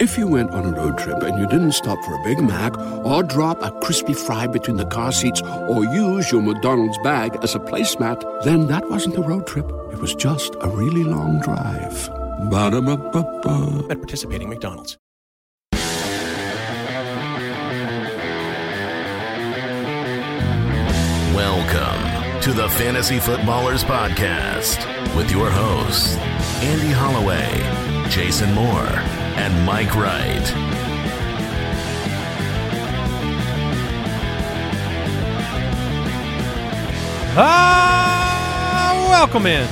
If you went on a road trip and you didn't stop for a Big Mac or drop a crispy fry between the car seats or use your McDonald's bag as a placemat, then that wasn't a road trip. It was just a really long drive. Ba-da-ba-ba-ba. at participating McDonald's. Welcome to the Fantasy Footballers Podcast with your hosts, Andy Holloway, Jason Moore, and Mike Wright. Ah, welcome in.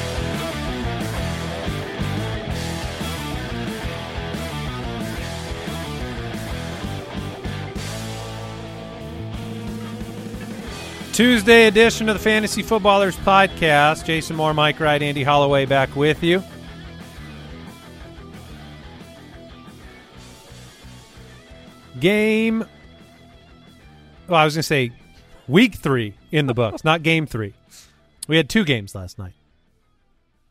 Tuesday edition of the Fantasy Footballers Podcast. Jason Moore, Mike Wright, Andy Holloway back with you. Game. Well, I was going to say week three in the books, not game three. We had two games last night.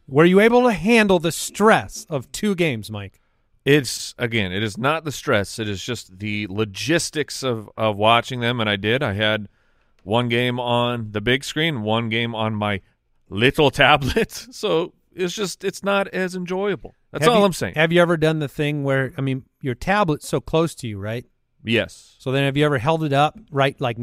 Were you able to handle the stress of two games, Mike? It's again, it is not the stress. It is just the logistics of of watching them, and I did. I had one game on the big screen, one game on my little tablet. So it's just it's not as enjoyable. That's Have all you- I'm saying. Have you ever done the thing where I mean, your tablet's so close to you, right? Yes. So then, have you ever held it up right, like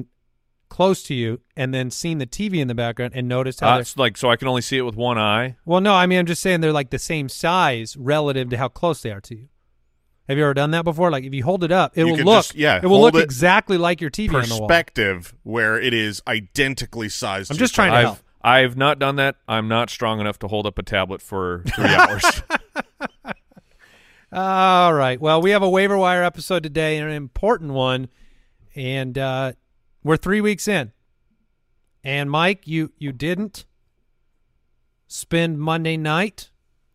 close to you, and then seen the TV in the background and noticed how? Uh, it's like so I can only see it with one eye. well, no, I mean, I'm just saying they're like the same size relative to how close they are to you. Have you ever done that before? Like, if you hold it up, it You will can look, just- yeah, it will hold look it exactly like your TV on the wall. perspective where it is identically sized. I'm to just your trying to I've help. I've not done that. I'm not strong enough to hold up a tablet for three hours. All right. Well, we have a waiver wire episode today, an important one, and uh, we're three weeks in. And Mike, you you didn't spend Monday night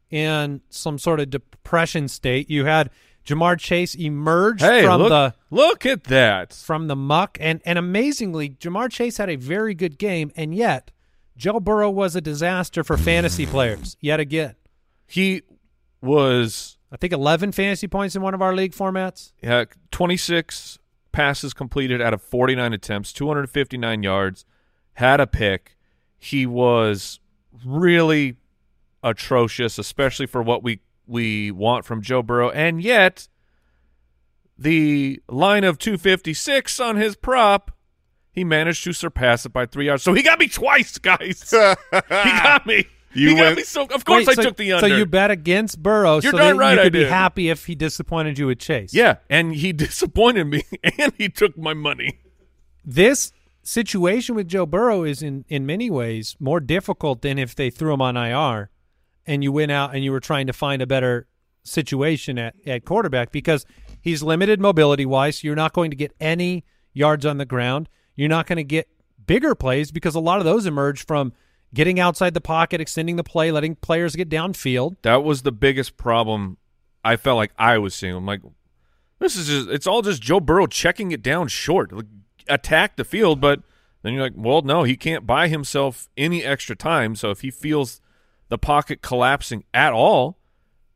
in some sort of depression state. You had Ja'Marr Chase emerge hey, from look, the look at that. from the muck, and and amazingly, Ja'Marr Chase had a very good game, and yet Joe Burrow was a disaster for fantasy players yet again. He was I think 11 fantasy points in one of our league formats. Yeah, 26 passes completed out of 49 attempts, 259 yards, had a pick. He was really atrocious, especially for what we we want from Joe Burrow. And yet, the line of 256 on his prop, he managed to surpass it by three yards. So he got me twice, guys. he got me. You he got went- me so. Of course, Wait, I so- took the under. So you bet against Burrow You're so darn that right you I could be did. happy if he disappointed you with Chase. yeah, and he disappointed me, and he took my money. This situation with Joe Burrow is in, in many ways more difficult than if they threw him on IR and you went out and you were trying to find a better situation at, at quarterback because he's limited mobility wise. You're not going to get any yards on the ground. You're not going to get bigger plays because a lot of those emerge from getting outside the pocket, extending the play, letting players get downfield. That was the biggest problem I felt like I was seeing. I'm like, this is just, it's all just Joe Burrow checking it down short, like, attack the field. But then you're like, well, no, he can't buy himself any extra time. So if he feels the pocket collapsing at all,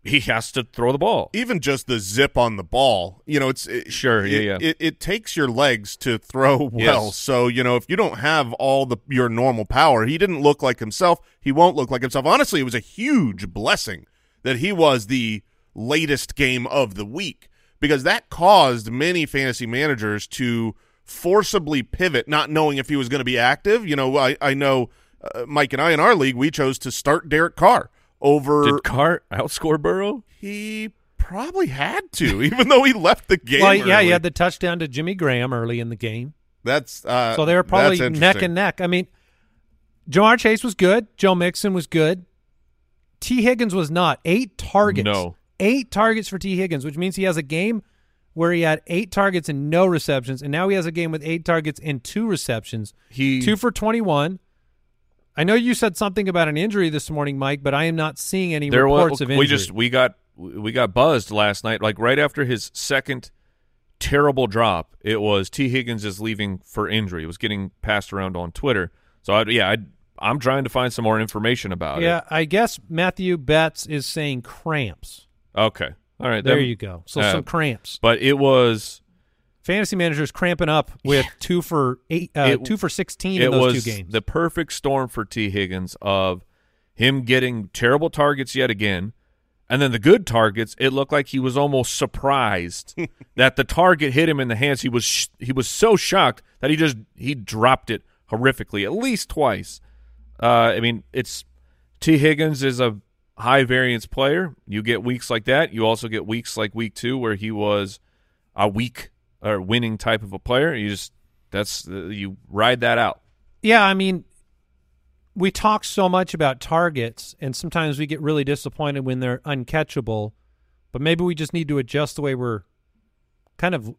he has to throw the ball. even just the zip on the ball, you know, it's it, Sure, yeah, it, yeah. It, it takes your legs to throw well. Yes. So you know, if you don't have all the your normal power, he didn't look like himself. He won't look like himself. Honestly, it was a huge blessing that he was the latest game of the week because that caused many fantasy managers to forcibly pivot, not knowing if he was going to be active. You know, I I know uh, Mike and I in our league we chose to start Derek Carr over Did Cart outscore Burrow? he probably had to, even though he left the game. well, yeah, early. you had the touchdown to Jimmy Graham early in the game. That's uh, So they were probably neck and neck. I mean, Ja'Marr Chase was good. Joe Mixon was good. Tee Higgins was not. Eight targets. No. eight targets for Tee Higgins, which means he has a game where he had eight targets and no receptions, and now he has a game with eight targets and two receptions. He Two for 21. I know you said something about an injury this morning, Mike, but I am not seeing any there reports was of injury. we just we got we got buzzed last night like right after his second terrible drop it was Tee Higgins is leaving for injury it was getting passed around on twitter so I, yeah I, i'm trying to find some more information about yeah, it Yeah, I guess Matthew Betts is saying cramps. okay all right There then- you go. So uh, some cramps. but it was Fantasy managers cramping up with two for eight, uh, It- two for sixteen it in those was two games. the perfect storm for Tee Higgins of him getting terrible targets yet again, and then the good targets. It looked like he was almost surprised that the target hit him in the hands. He was sh- he was so shocked that he just he dropped it horrifically at least twice. Uh, I mean, it's Tee Higgins is a high variance player. You get weeks like that. You also get weeks like week two where he was a weak or winning type of a player. You just that's uh, you ride that out. Yeah, I mean, we talk so much about targets, and sometimes we get really disappointed when they're uncatchable. But maybe we just need to adjust the way we're kind of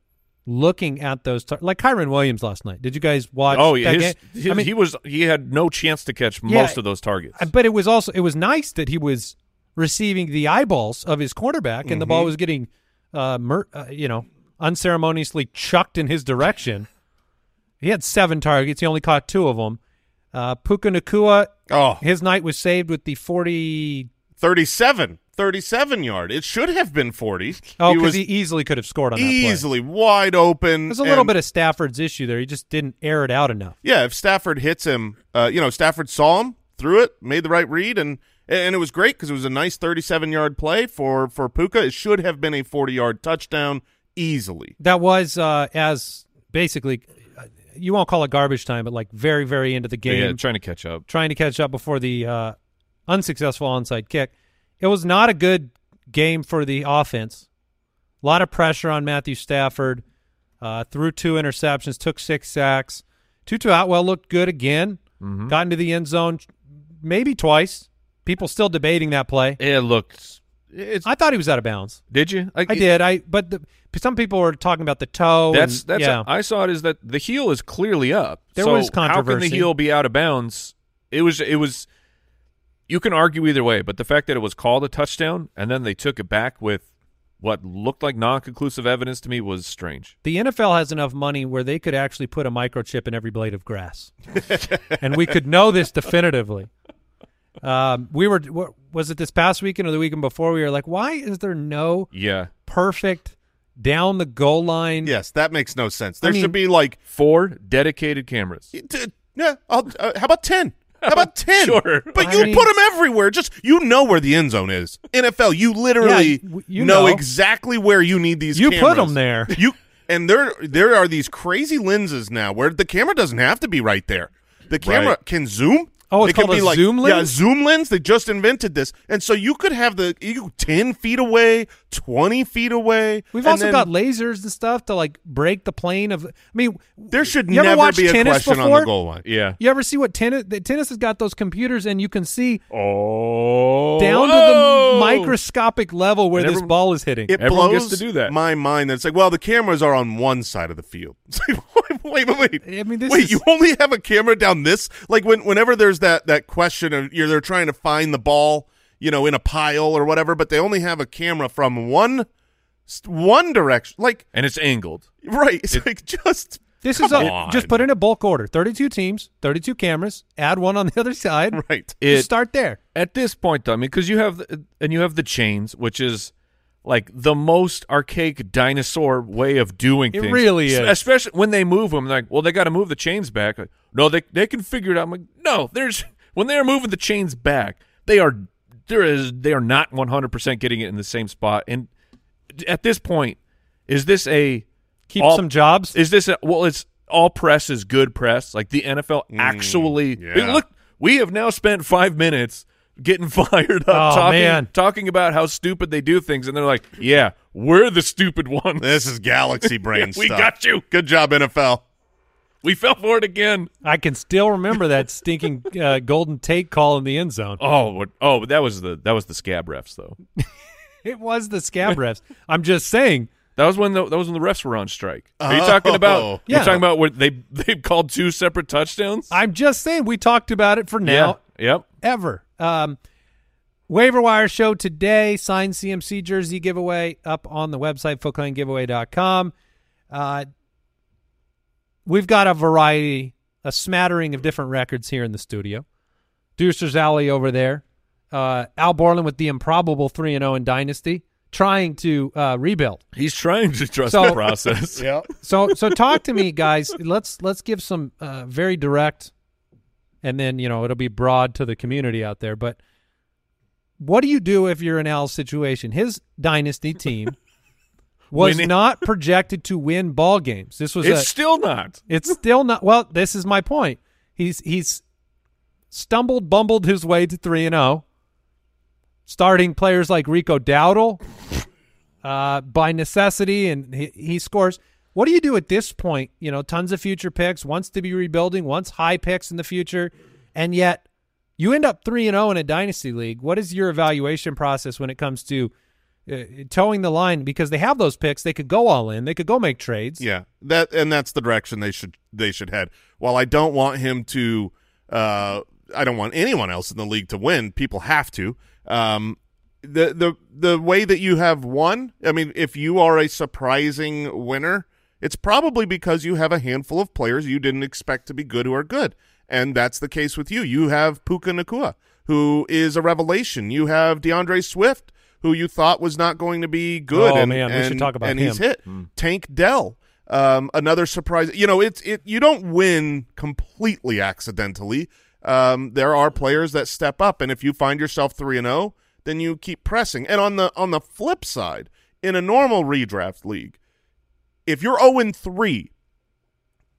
looking at those. Tar- like Kyren Williams last night. Did you guys watch? Oh yeah, his, his- I mean, he was he had no chance to catch Yeah, most of those targets. Uh, But it was also it was nice that he was receiving the eyeballs of his quarterback, and the Mm-hmm. ball was getting, uh, mer- uh, you know, unceremoniously chucked in his direction. He had seven targets. He only caught two of them. Uh, Puka Nacua, Oh, his night was saved with the forty. 37. 37 yard. It should have been 40. Oh, he because was he, easily could have scored on that play. easily wide open. There's a little bit of Stafford's issue there. He just didn't air it out enough. Yeah, if Stafford hits him, uh, you know, Stafford saw him, threw it, made the right read, and and it was great because it was a nice 37 yard play for for Puka. It should have been a 40 yard touchdown easily. That was uh, as basically, you won't call it garbage time, but like very, very into the game. yeah, trying to catch up. trying to catch up before the uh, unsuccessful onside kick. It was not a good game for the offense. A lot of pressure on Matthew Stafford. Uh, threw two interceptions, took six sacks. Tutu Atwell looked good again. Mm-hmm. Got into the end zone maybe twice. People still debating that play. It looked. It's, I thought he was out of bounds. did you? Like, I did. I but the, some people were talking about the toe. That's and- that's. yeah. I saw it as that the heel is clearly up. There so was How can the heel be out of bounds? It was. It was. You can argue either way, but the fact that it was called a touchdown and then they took it back with what looked like non-conclusive evidence to me was strange. The NFL has enough money where they could actually put a microchip in every blade of grass, and we could know this definitively. Um, we were was it this past weekend or the weekend before? We were like, why is there no Yeah, perfect down the goal line? Yes, that makes no sense. There I mean- should be like, four dedicated cameras. t- yeah, I'll, uh, how about 10? How about 10? Sure. But I you mean- put them everywhere. Just you know where the end zone is. NFL, you literally Yeah, you know, know. exactly where you need these You put them there. You and there there are these crazy lenses now where the camera doesn't have to be right there. The camera Right. can zoom. Oh, it's it can called be a like, zoom Yeah, zoom lens. They just invented this, and so you could have the you ten feet away, twenty feet away. We've also then got lasers and stuff to like break the plane of. I mean, There should you never watch be a tennis question on the goal line. Yeah. You ever see what tennis? The tennis has got those computers, and you can see Oh, down to the microscopic level where And this ball is hitting. It Everyone blows gets to do that. my mind. That it's like, well, the cameras are on one side of the field. It's like, wait, wait, wait. I mean, this wait, is- you only have a camera down this? Like when, whenever there's that that question of you're they're trying to find the ball, you know, in a pile or whatever, but they only have a camera from one one direction. Like, and it's angled. right? It's like just This is a, on. just put in a bulk order: thirty-two teams, thirty-two cameras. Add one on the other side. right. It- Just start there. At this point, though, I mean, because you have and you have the chains, which is like the most archaic dinosaur way of doing It things. really is. Especially when they move them, like, well, they got to move the chains back. Like, no, they they can figure it out. I'm like, no, there's when they are moving the chains back, they are there is they are not 100 percent getting it in the same spot. And at this point, is this a Keep all- some jobs. Is this a, well? It's all press is good press. Like the NFL mm, actually yeah. look. We have now spent five minutes getting fired up Oh, talking man. talking about how stupid they do things, and they're like, "Yeah, we're the stupid ones. This is galaxy brain we stuff. got you. Good job, NFL. We fell for it again." I can still remember that stinking uh, golden Tate call in the end zone. Oh, what, oh, but that was the that was the scab refs though. it was the scab refs. I'm just saying. That was when the that was when the refs were on strike. Are you talking about? Oh. You're Yeah. talking about what they they called two separate touchdowns. I'm just saying. We talked about it for now. Yeah. Yep. ever. Um, waiver wire show today. Signed CMC jersey giveaway up on the website footclangiveaway.com. Uh, we've got a variety, a smattering of different records here in the studio. Deucer's Alley over there. Uh, Al Borland with the improbable three and zero in Dynasty, trying to uh, rebuild. He's trying to trust So- the process. Yeah. So so talk to me, guys. Let's let's give some uh, very direct, and then you know it'll be broad to the community out there. But what do you do if you're in Al's situation? His dynasty team was Winning. not projected to win ball games. This was It's a, still not. it's still not. Well, this is my point. He's he's stumbled, bumbled his way to three and zero. Starting players like Rico Dowdle uh, by necessity, and he, he scores. What do you do at this point? You know, tons of future picks, wants to be rebuilding, wants high picks in the future, and yet you end up three and zero in a dynasty league. What is your evaluation process when it comes to uh, towing the line? Because they have those picks, they could go all in, they could go make trades. Yeah, that and that's the direction they should they should head. While I don't want him to, uh, I don't want anyone else in the league to win. People have to. Um, the the the way that you have won. I mean, if you are a surprising winner, it's probably because you have a handful of players you didn't expect to be good who are good, and that's the case with you. You have Puka Nacua, who is a revelation. You have DeAndre Swift, who you thought was not going to be good. Oh, and, man, we should talk about and he's him. hit. Tank Dell, um, another surprise. You know, it's it. You don't win completely accidentally. Um, there are players that step up, and if you find yourself three and zero, then you keep pressing. And on the on the flip side, in a normal redraft league, if you're zero and three,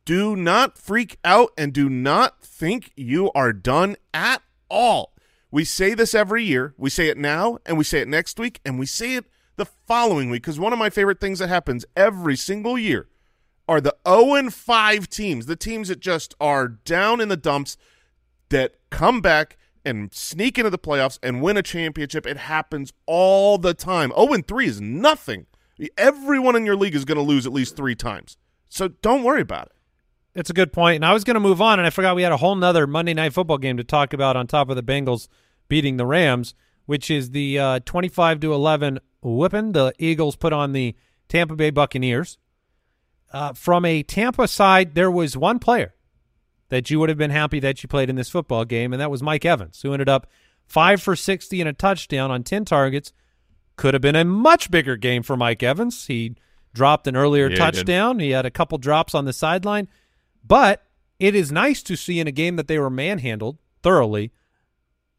do not freak out and do not think you are done at all. We say this every year. We say it now, and we say it next week, and we say it the following week. Because one of my favorite things that happens every single year are the 0 and 5 teams, the teams that just are down in the dumps that come back and sneak into the playoffs and win a championship. It happens all the time. 0 and 3 is nothing. Everyone in your league is going to lose at least three times. So don't worry about it. It's a good point. and I was going to move on, and I forgot we had a whole nother Monday night football game to talk about on top of the Bengals beating the Rams, which is the uh, twenty-five to eleven whipping the Eagles put on the Tampa Bay Buccaneers. Uh, from a Tampa side, there was one player that you would have been happy that you played in this football game, and that was Mike Evans, who ended up five for sixty and a touchdown on ten targets. Could have been a much bigger game for Mike Evans. He dropped an earlier Yeah, he touchdown. He had a couple drops on the sideline. But it is nice to see in a game that they were manhandled thoroughly.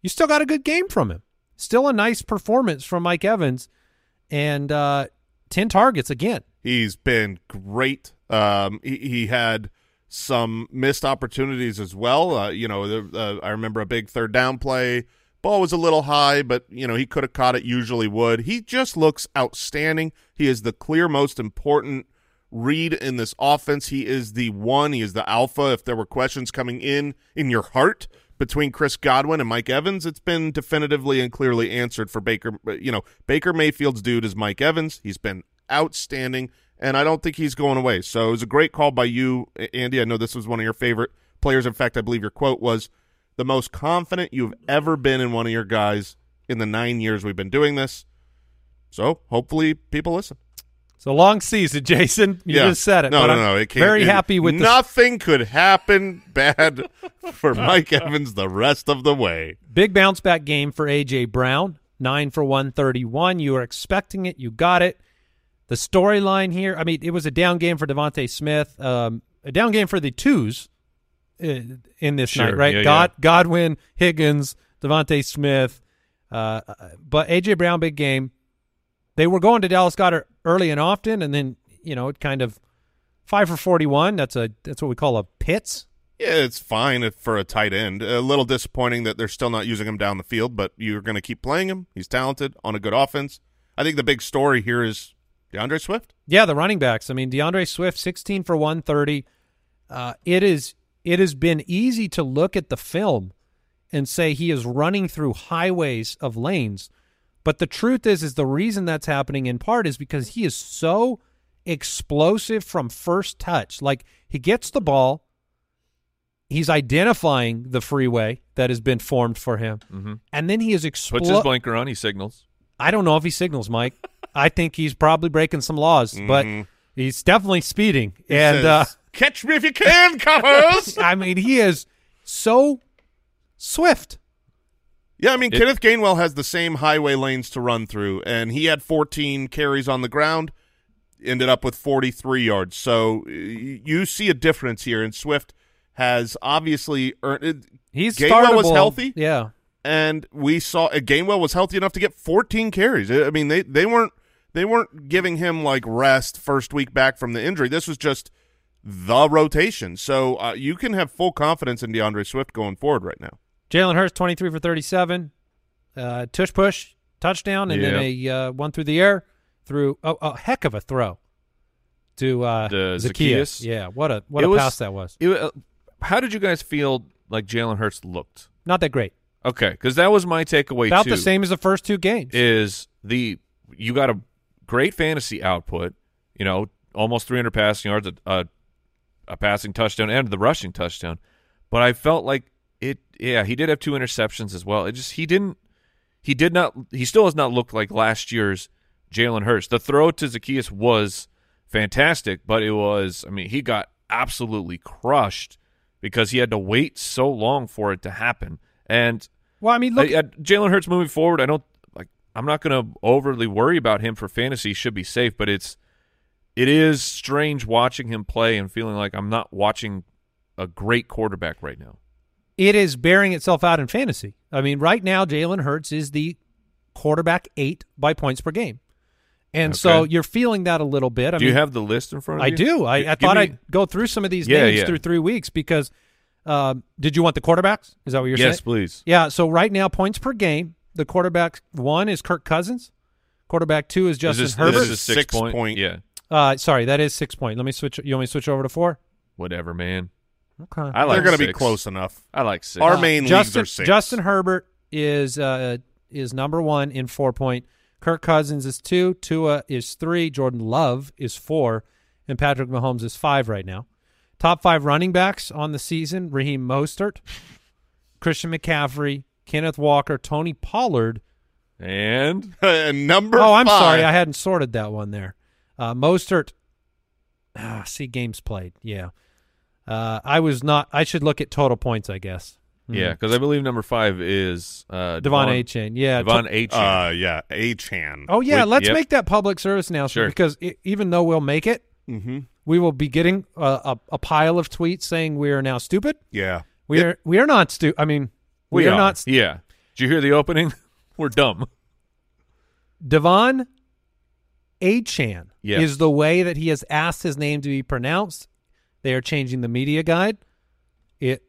You still got a good game from him. Still a nice performance from Mike Evans, and uh, ten targets again. He's been great. Um, he, he had some missed opportunities as well. Uh, you know, the, uh, I remember a big third down play. Ball was a little high, but you know he could have caught it. Usually would. He just looks outstanding. He is the clear most important read in this offense. He is the one. He is the alpha. If there were questions coming in in your heart between Chris Godwin and Mike Evans, it's been definitively and clearly answered for Baker. You know, Baker Mayfield's dude is Mike Evans. He's been outstanding, and I don't think he's going away. So it was a great call by you, Andy. I know this was one of your favorite players. In fact, I believe your quote was the most confident you've ever been in one of your guys in the nine years we've been doing this. So hopefully people listen. It's a long season, Jason. You yeah. just said it. No, no, no. It can't, very it- happy with the nothing could happen bad for Mike Evans the rest of the way. Big bounce back game for AJ Brown, nine for one thirty one. You were expecting it, you got it. The storyline here, I mean, it was a down game for DeVonta Smith, um, a down game for the twos uh, in this Sure, night, right? yeah, God, Godwin, Higgins, DeVonta Smith, uh, but AJ Brown, big game. They were going to Dallas Goedert early and often, and then you know it kind of five for forty one. That's a that's what we call a pits. Yeah, it's fine if- for a tight end. A little disappointing that they're still not using him down the field, but you're going to keep playing him. He's talented on a good offense. I think the big story here is DeAndre Swift. Yeah, the running backs. I mean, DeAndre Swift, sixteen for one thirty. Uh, it is. It has been easy to look at the film and say he is running through highways of lanes, But the truth is, is the reason that's happening in part is because he is so explosive from first touch. Like he gets the ball, he's identifying the freeway that has been formed for him, Mhm. and then he is Puts his blinker on. He signals. I don't know if he signals, Mike. I think he's probably breaking some laws, but he's definitely speeding. and uh, catch me if you can, coppers. I mean, he is so swift. Yeah, I mean, It- Kenneth Gainwell has the same highway lanes to run through, and he had 14 carries on the ground, ended up with 43 yards. So you see a difference here, and Swift has obviously earned. He's Gainwell was healthy? Yeah. and we saw uh, Gainwell was healthy enough to get 14 carries. I mean, they they weren't they weren't giving him like rest first week back from the injury. This was just the rotation. So uh, you can have full confidence in DeAndre Swift going forward right now. Jalen Hurts, 23 for 37. Uh, tush push, touchdown, and then a uh, one through the air through oh, a heck of a throw to uh, Zacchaeus. Zacchaeus? Yeah, what a what It a was- pass that was. It, uh, how did you guys feel like Jalen Hurts looked? Not that great. Okay, because that was my takeaway About too. the same as the first two games. is the you got a great fantasy output. You know, almost 300 passing yards, a, a, a passing touchdown, and the rushing touchdown. But I felt like it. Yeah, he did have two interceptions as well. It just he didn't. He did not. He still has not looked like last year's Jalen Hurts. The throw to Zacchaeus was fantastic, but it was. I mean, he got absolutely crushed because he had to wait so long for it to happen. And well, I mean, look, I- I- Jalen Hurts moving forward, I don't like. I'm not going to overly worry about him for fantasy. He should be safe, but it's it is strange watching him play and feeling like I'm not watching a great quarterback right now. It is bearing itself out in fantasy. I mean, right now, Jalen Hurts is the quarterback eight by points per game. And so you're feeling that a little bit. I do mean, you have the list in front of I you? I do. I, G- I give thought me- I'd go through some of these Yeah, names yeah. through three weeks because um, did you want the quarterbacks? Is that what you're yes, saying? Yes, please. Yeah. So right now, points per game, the quarterback one is Kirk Cousins. Quarterback two is Justin is this, Herbert. This This is is six, six point. point. Yeah, uh, sorry, that is six point. Let me switch. You want me to switch over to four? whatever, man. Okay. I like They're going to be close enough. I like six. Our Uh, main leagues Justin, are six. Justin Herbert is uh, is number one in four point. Kirk Cousins is two. Tua is three. Jordan Love is four, and Patrick Mahomes is five right now. Top five running backs on the season: Raheem Mostert, Christian McCaffrey, Kenneth Walker, Tony Pollard. and and number oh, I'm five, sorry, I hadn't sorted that one there. Uh, Mostert. Ah, see games played. Yeah, uh, I was not. I should look at total points, I guess. yeah, because I believe number five is uh, Devon A. Chain. Yeah, Devon to- A. Uh, yeah, A-Chan. Oh yeah, Wait, let's yep. make that public service announcement Sure. because i even though we'll make it, Mm-hmm. we will be getting a, a, a pile of tweets saying we are now stupid. Yeah. We are we are not stupid. I mean, we, we are, not. St- Yeah. Did you hear the opening? We're dumb. Devon Achane Yes. is the way that he has asked his name to be pronounced. They are changing the media guide. It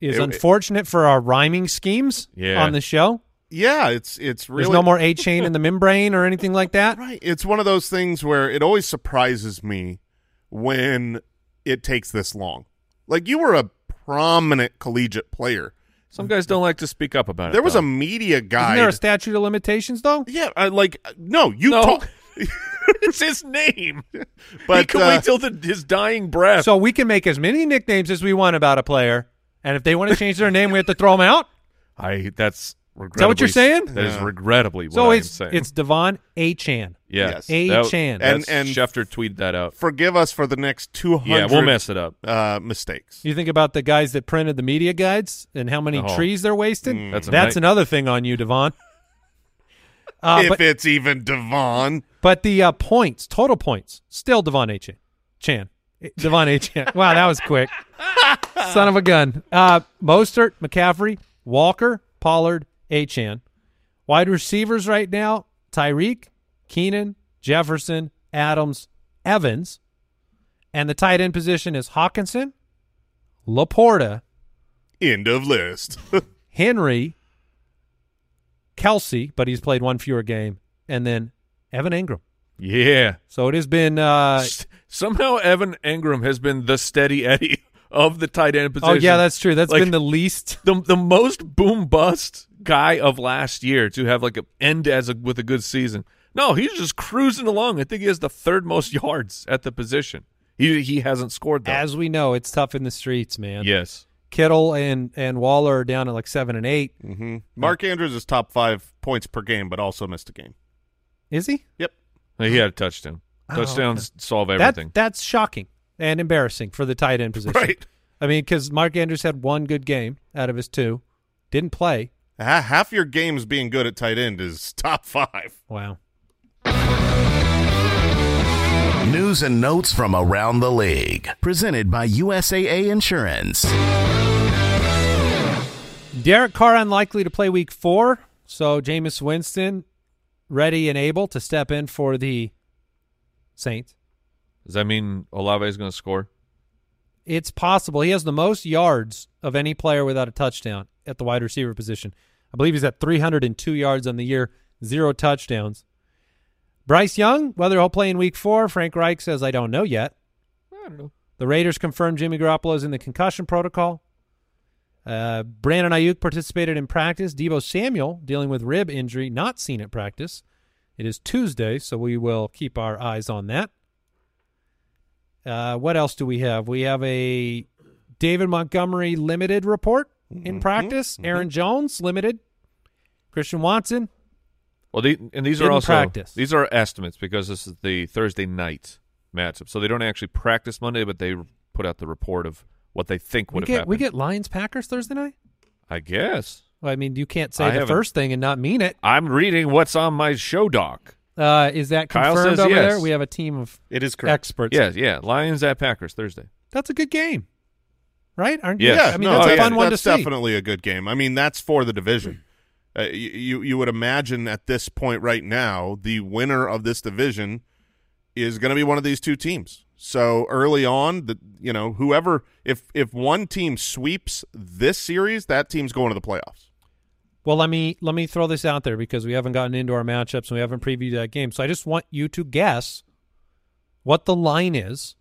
is It- unfortunate for our rhyming schemes Yeah. on the show. Yeah, it's it's really There's no more A chain in the membrane or anything like that. Right. It's one of those things where it always surprises me when it takes this long. Like you were a prominent collegiate player. Some guys don't like to speak up about it. There was though. a media Isn't guide. there a statute of limitations though? yeah, I, like no, you No. told- it's his name. But, he can uh, wait till the, his dying breath. So we can make as many nicknames as we want about a player, and if they want to change their name, we have to throw them out. I that's that what you're saying? That is Yeah. regrettably what So I am it's saying. it's Devon A Chan. yeah, Yes. A That- Chan. And- that's- and- Schefter tweeted that out. forgive us for the next 200 Yeah, we'll mess it up. uh, mistakes. You think about the guys that printed the media guides and how many Oh. trees they're wasting. Mm. That's a That's night- another thing on you, Devon. Uh, if but it's even Devon. but the uh, points, total points, still Devon A Chan. Chan. Devon A Chan. Wow, that was quick. Son of a gun. Uh, Mostert, McCaffrey, Walker, Pollard, A Chan. Wide receivers right now: Tyreek, Keenan, Jefferson, Adams, Evans, and the tight end position is Hockenson, Laporta, End of list. Henry, Kelce, but he's played one fewer game, and then Evan Engram. Yeah. So it has been. Uh, S- Somehow Evan Engram has been the steady Eddie of the tight end position. oh yeah, that's true. That's Like, been the least. the the most boom bust guy of last year to have like a end as a with a good season. No, he's just cruising along. I think he has the third most yards at the position. He he hasn't scored though. As we know, it's tough in the streets, man. yes. Kittle and and Waller are down at like seven and eight. hmm Mark Andrews is top five points per game, but also missed a game. Is he? Yep. He had a touchdown. Oh, Touchdowns solve That everything. that's shocking and embarrassing for the tight end position. Right. I mean, because Mark Andrews had one good game out of his two, didn't play. Half your games being good at tight end is top five. Wow. News and notes from around the league. Presented by USAA Insurance. Derek Carr unlikely to play week four, so Jameis Winston ready and able to step in for the Saints. Does that mean Olave is going to score? It's possible. He has the most yards of any player without a touchdown at the wide receiver position. I believe he's at 302 yards on the year, zero touchdowns. Bryce Young, whether he'll play in week four, Frank Reich says, I don't know yet. I don't know. The Raiders confirmed Jimmy Garoppolo is in the concussion protocol. Uh, Brandon Aiyuk participated in practice. Deebo Samuel dealing with rib injury, not seen at practice. It is Tuesday, so we will keep our eyes on that. Uh, what else do we have? We have a David Montgomery limited report in practice. Aaron Jones limited. Christian Watson. Well, the, and these Didn't are also practice. these are estimates because this is the Thursday night matchup. So they don't actually practice Monday, but they put out the report of what they think We would have get happened. we get Lions Packers Thursday night. I guess. Well, I mean, you can't say I the haven't- first thing and not mean it. I'm reading what's on my show doc. Uh, is that Kyle confirmed says over yes. there? We have a team of It is correct. experts. Yeah, yeah. Lions at Packers Thursday. That's a good game, right? Aren't Yes. you? Yeah, I mean, no, that's a yeah, fun one to that's see. definitely a good game. I mean, that's for the division. Uh, you, you you would imagine at this point right now, the winner of this division is going to be one of these two teams. So early on, the you know whoever if if one team sweeps this series, that team's going to the playoffs. Well, let me let me throw this out there because we haven't gotten into our matchups and we haven't previewed that game. So I just want you to guess what the line is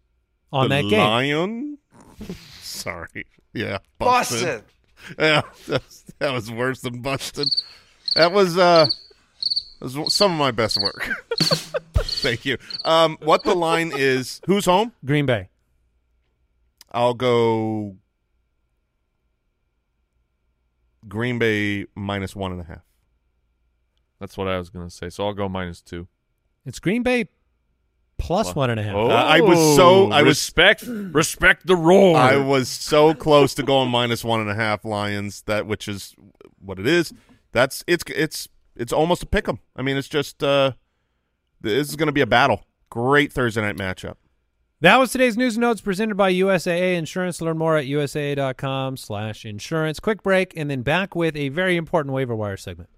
on the that game. Lion. Sorry. Yeah. Busted. Yeah, that's, that was worse than busted. That was uh, that was some of my best work. Thank you. Um, what the line is? Who's home? Green Bay. I'll go. Green Bay minus one and a half. That's what I was going to say. So I'll go minus two. It's Green Bay plus one and a half. Oh, I was so- I was- respect respect the roar. I was so close to going minus one and a half Lions. That which is what it is. That's it's it's it's almost a pick 'em. I mean, it's just uh, this is going to be a battle. Great Thursday night matchup. That was today's news and notes presented by USAA Insurance. Learn more at usaa.com slash insurance. Quick break and then back with a very important waiver wire segment.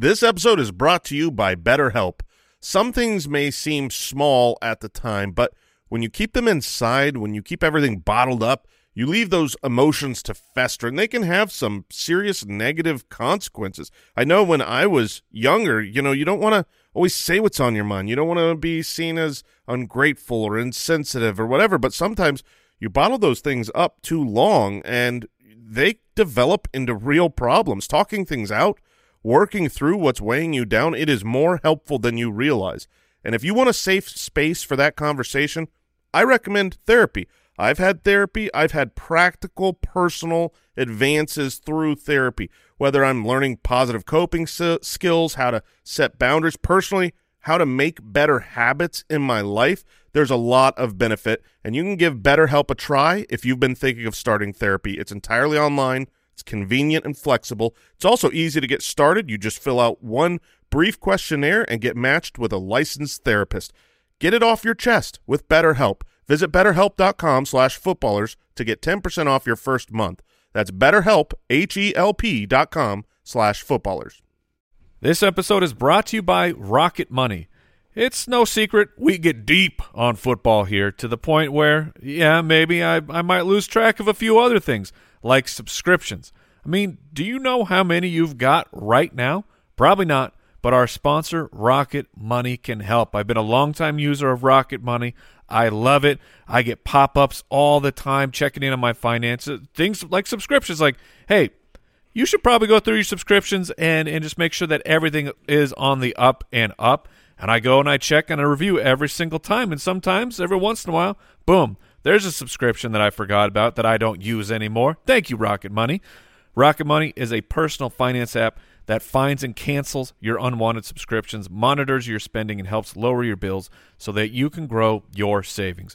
This episode is brought to you by BetterHelp. Some things may seem small at the time, but when you keep them inside, when you keep everything bottled up, you leave those emotions to fester, and they can have some serious negative consequences. I know when I was younger, you know, you don't want to always say what's on your mind. You don't want to be seen as ungrateful or insensitive or whatever, but sometimes you bottle those things up too long and they develop into real problems. Talking things out working through what's weighing you down, it is more helpful than you realize. And if you want a safe space for that conversation, I recommend therapy. I've had therapy. I've had practical, personal advances through therapy, whether I'm learning positive coping skills, how to set boundaries personally, how to make better habits in my life. There's a lot of benefit, and you can give BetterHelp a try if you've been thinking of starting therapy. It's entirely online. It's convenient and flexible. It's also easy to get started. You just fill out one brief questionnaire and get matched with a licensed therapist. Get it off your chest with BetterHelp. Visit betterhelp.com slash footballers to get 10% off your first month. That's betterhelp, H-E-L-P dot com slash footballers. This episode is brought to you by Rocket Money. It's no secret we get deep on football here to the point where, yeah, maybe I, I might lose track of a few other things, like subscriptions. I mean, do you know how many you've got right now? Probably not, but our sponsor, Rocket Money, can help. I've been a longtime user of Rocket Money. I love it. I get pop ups all the time checking in on my finances. Things like subscriptions, like, hey, you should probably go through your subscriptions and, and just make sure that everything is on the up and up. And I go and I check and I review every single time. And sometimes, every once in a while, boom, there's a subscription that I forgot about that I don't use anymore. Thank you, Rocket Money. Rocket Money is a personal finance app that finds and cancels your unwanted subscriptions, monitors your spending, and helps lower your bills so that you can grow your savings.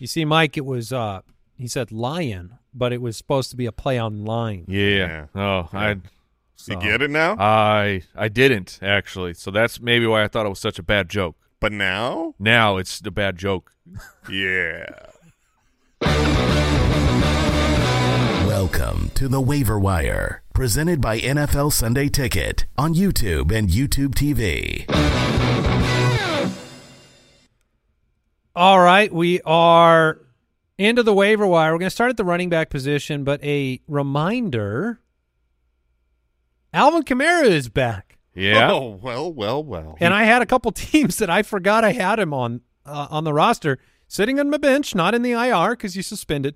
You see, Mike, it was uh he said lion, but it was supposed to be a play on line. Yeah. Oh, I You get it now? I I didn't actually. So that's maybe why I thought it was such a bad joke. but now? Now it's a bad joke. Yeah. Welcome to the Waiver Wire, presented by NFL Sunday Ticket on YouTube and YouTube TV. All right, we are into the waiver wire. We're going to start at the running back position, but a reminder Alvin Kamara is back. Yeah. Oh, well, well, well. And I had a couple teams that I forgot I had him on uh, on the roster, sitting on my bench, not in the IR because he's suspended.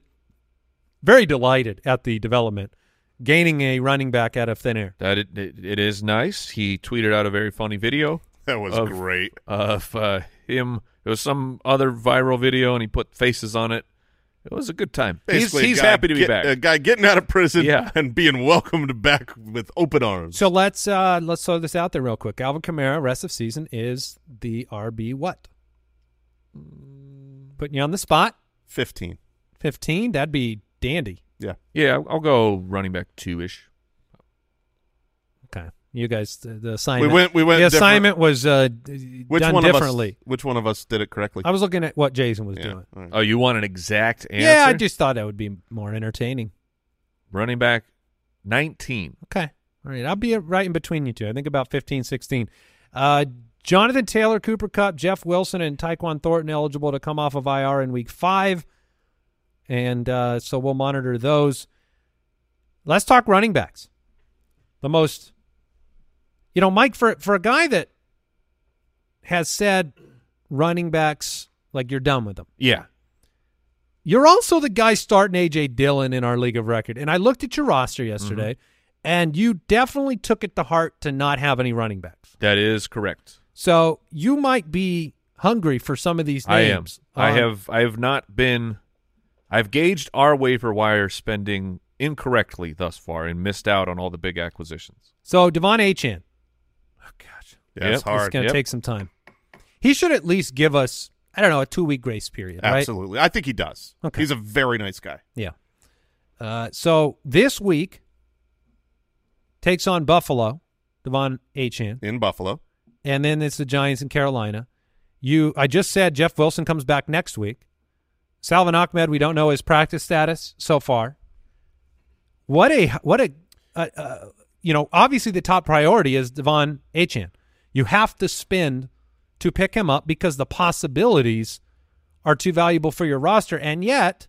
Very delighted at the development, gaining a running back out of thin air. That it, it, it is nice. He tweeted out a very funny video that was of- great. of uh, him. It was some other viral video, and he put faces on it. It was a good time. He's, Basically, a he's happy to be get- back. A guy getting out of prison Yeah. and being welcomed back with open arms. So let's uh, let's throw this out there real quick. Alvin Kamara, rest of season is the RB what? Putting you on the spot. 15. Fifteen. That'd be dandy. Yeah. yeah, I'll go running back two ish. Okay, you guys. The, the assignment. We went. We went. the different- assignment was uh, Which done one differently. Of us, which one of us did it correctly? I was looking at what Jason was yeah. doing. all right. Oh, you want an exact answer? Yeah, I just thought that would be more entertaining. running back nineteen. Okay. All right. I'll be right in between you two. I think about 15, 16. Uh, Jonathan Taylor, Cooper Kupp, Jeff Wilson, and Tyquan Thornton eligible to come off of IR in week five. And uh, so we'll monitor those. Let's talk running backs. The most, you know, Mike, for, for a guy that has said running backs, like you're done with them. Yeah, You're also the guy starting AJ Dillon in our league of record. And I looked at your roster yesterday, and you definitely took it to heart to not have any running backs. that is correct. So you might be hungry for some of these I am. names. I Um, have. I have not been. I've gauged our waiver wire spending incorrectly thus far and missed out on all the big acquisitions. So Devon Achane. Oh gosh, Yeah, it's hard. it's going to Yep. take some time. He should at least give us, I don't know, a two week grace period, right? Absolutely. I think he does. Okay. He's a very nice guy. Yeah. Uh, so this week takes on Buffalo, Devon Achane. in Buffalo. and then it's the Giants in Carolina. You, I just said Jeff Wilson comes back next week. Salvon Ahmed, we don't know his practice status so far. What a what a, uh, uh, you know, obviously the top priority is Devon Achane. You have to spend to pick him up because the possibilities are too valuable for your roster, and yet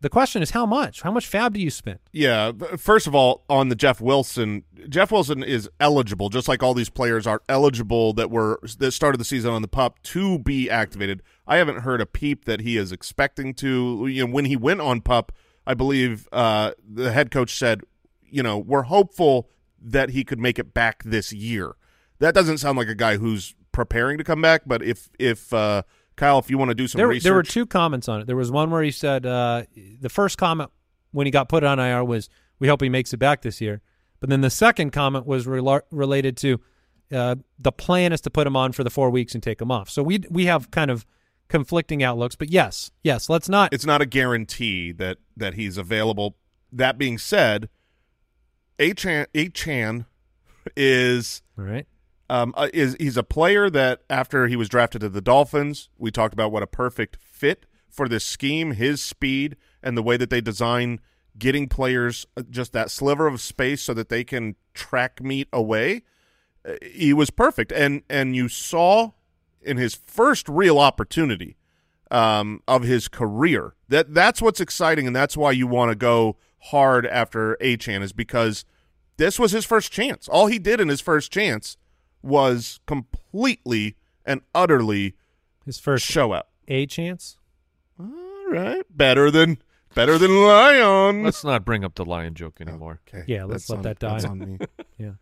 the question is how much? How much FAAB do you spend? Yeah. First of all, on the Jeff Wilson, Jeff Wilson is eligible, just like all these players are eligible that were that started the season on the pup to be activated. I haven't heard a peep that he is expecting to. You know, when he went on pup, I believe uh, the head coach said, you know, we're hopeful that he could make it back this year. That doesn't sound like a guy who's preparing to come back. But if if uh, Kyle, if you want to do some there, research, there were two comments on it. There was one where he said uh, the first comment when he got put on IR was, "We hope he makes it back this year." But then the second comment was rela- related to uh, the plan is to put him on for the four weeks and take him off. So we we have kind of conflicting outlooks. But yes, yes, let's not. it's not a guarantee that that he's available. That being said, Achane Achane is All right. Um, uh, is he's a player that after he was drafted to the Dolphins, we talked about what a perfect fit for this scheme, his speed and the way that they design getting players uh, just that sliver of space so that they can track meet away. Uh, he was perfect, and and you saw in his first real opportunity um, of his career that that's what's exciting, and that's why you want to go hard after Achane is because this was his first chance. All he did in his first chance was completely and utterly His first show up. A chance. All right, better than better than Lion. Let's not bring up the lion joke anymore. Okay, Yeah, let's that's let on- that die. That's on me. Yeah.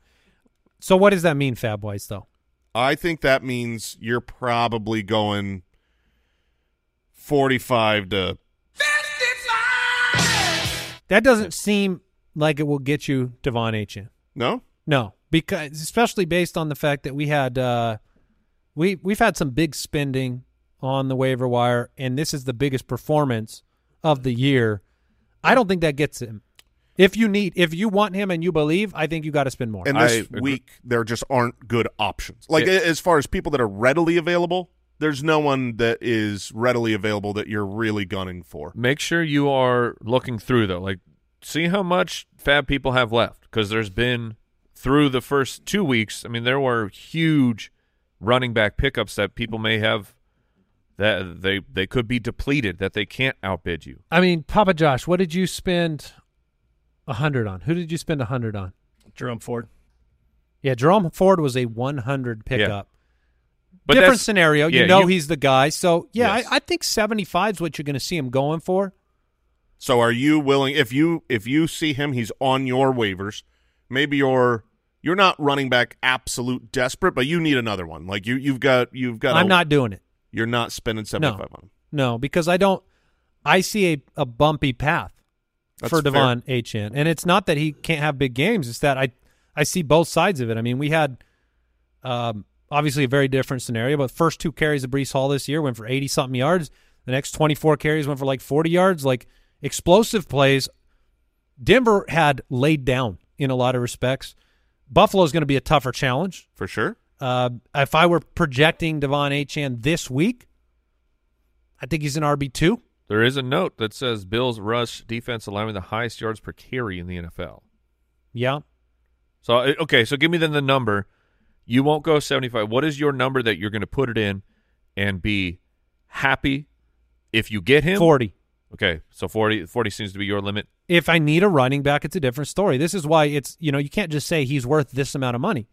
So what does that mean, FAAB-wise, though? I think that means you're probably going forty-five to. That doesn't seem like it will get you De'Von Achane. No, No, because especially based on the fact that we had uh, we we've had some big spending on the waiver wire, and this is the biggest performance of the year. I don't think that gets him. If you need, if you want him and you believe, I think you got to spend more. and I this agree. week there just aren't good options. Like Yeah. as far as people that are readily available, there's no one that is readily available that you're really gunning for. Make sure you are looking through though. Like, see how much FAAB people have left because there's been through the first two weeks. I mean, there were huge running back pickups that people may have that they they could be depleted that they can't outbid you. I mean, Papa Josh, what did you spend a hundred on? Who did you spend a hundred on? Jerome Ford. Yeah, Jerome Ford was a one hundred pickup. But Different that's- scenario. You yeah, know you- he's the guy. So yeah, Yes. I, I think seventy five is what you're going to see him going for. So are you willing if you if you see him he's on your waivers, maybe you're you're not running back absolute desperate, but you need another one. Like you you've got you've got I'm a- not doing it. you're not spending 75 on him. No, because I don't. I see a, a bumpy path That's for fair. De'Von Achane, and it's not that he can't have big games. It's that I I see both sides of it. I mean, we had um, obviously a very different scenario, but first two carries of Breece Hall this year went for eighty something yards. The next twenty four carries went for like forty yards. Like explosive plays. Denver had laid down in a lot of respects. Buffalo's going to be a tougher challenge. For sure. Uh, if I were projecting De'Von Achane this week, I think he's an RB two. There is a note that says Bills rush defense allowing the highest yards per carry in the NFL. Yeah, So uh, okay, so give me then the number. You won't go 75. What is your number that you're going to put it in and be happy if you get him? forty. Okay, so 40 40 seems to be your limit. If I need a running back, it's a different story. This is why it's you know you can't just say he's worth this amount of money,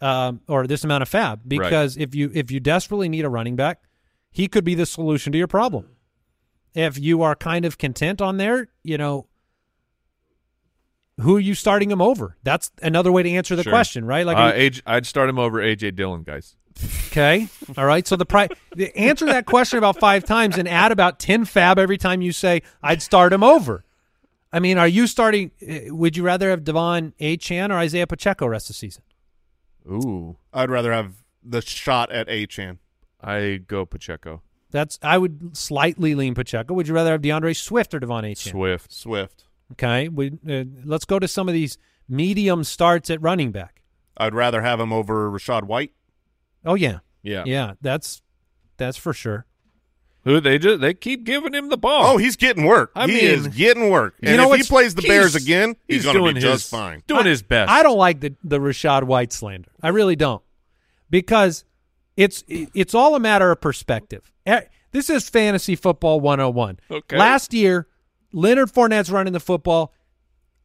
um, or this amount of FAAB because if you if you desperately need a running back, he could be the solution to your problem. If you are kind of content on there, you know, who are you starting him over? That's another way to answer the Sure. question, right? Like, uh, you- I'd start him over AJ Dillon, guys. Okay. All right. So the price, answer that question about five times and add about 10 FAAB every time you say, I'd start him over. I mean, are you starting, eh, would you rather have De'Von Achane or Isaiah Pacheco rest of the season? Ooh, I'd rather have the shot at Achane. I go Pacheco. That's, I would slightly lean Pacheco. Would you rather have D'Andre Swift or De'Von Achane? Swift. Swift. Okay. We, uh, let's go to some of these medium starts at running back. I'd rather have him over Rachaad White. Oh, yeah. Yeah. Yeah. That's, that's for sure. Who they just they keep giving him the ball. Oh, he's getting work. I he mean, is getting work. you know if he plays the Bears again, he's, going to doing be his, just fine. Doing I- his best. I don't like the the Rachaad White slander. I really don't, because it's it's all a matter of perspective. Eh, This is fantasy football 101. Okay. Last year, Leonard Fournette's running the football,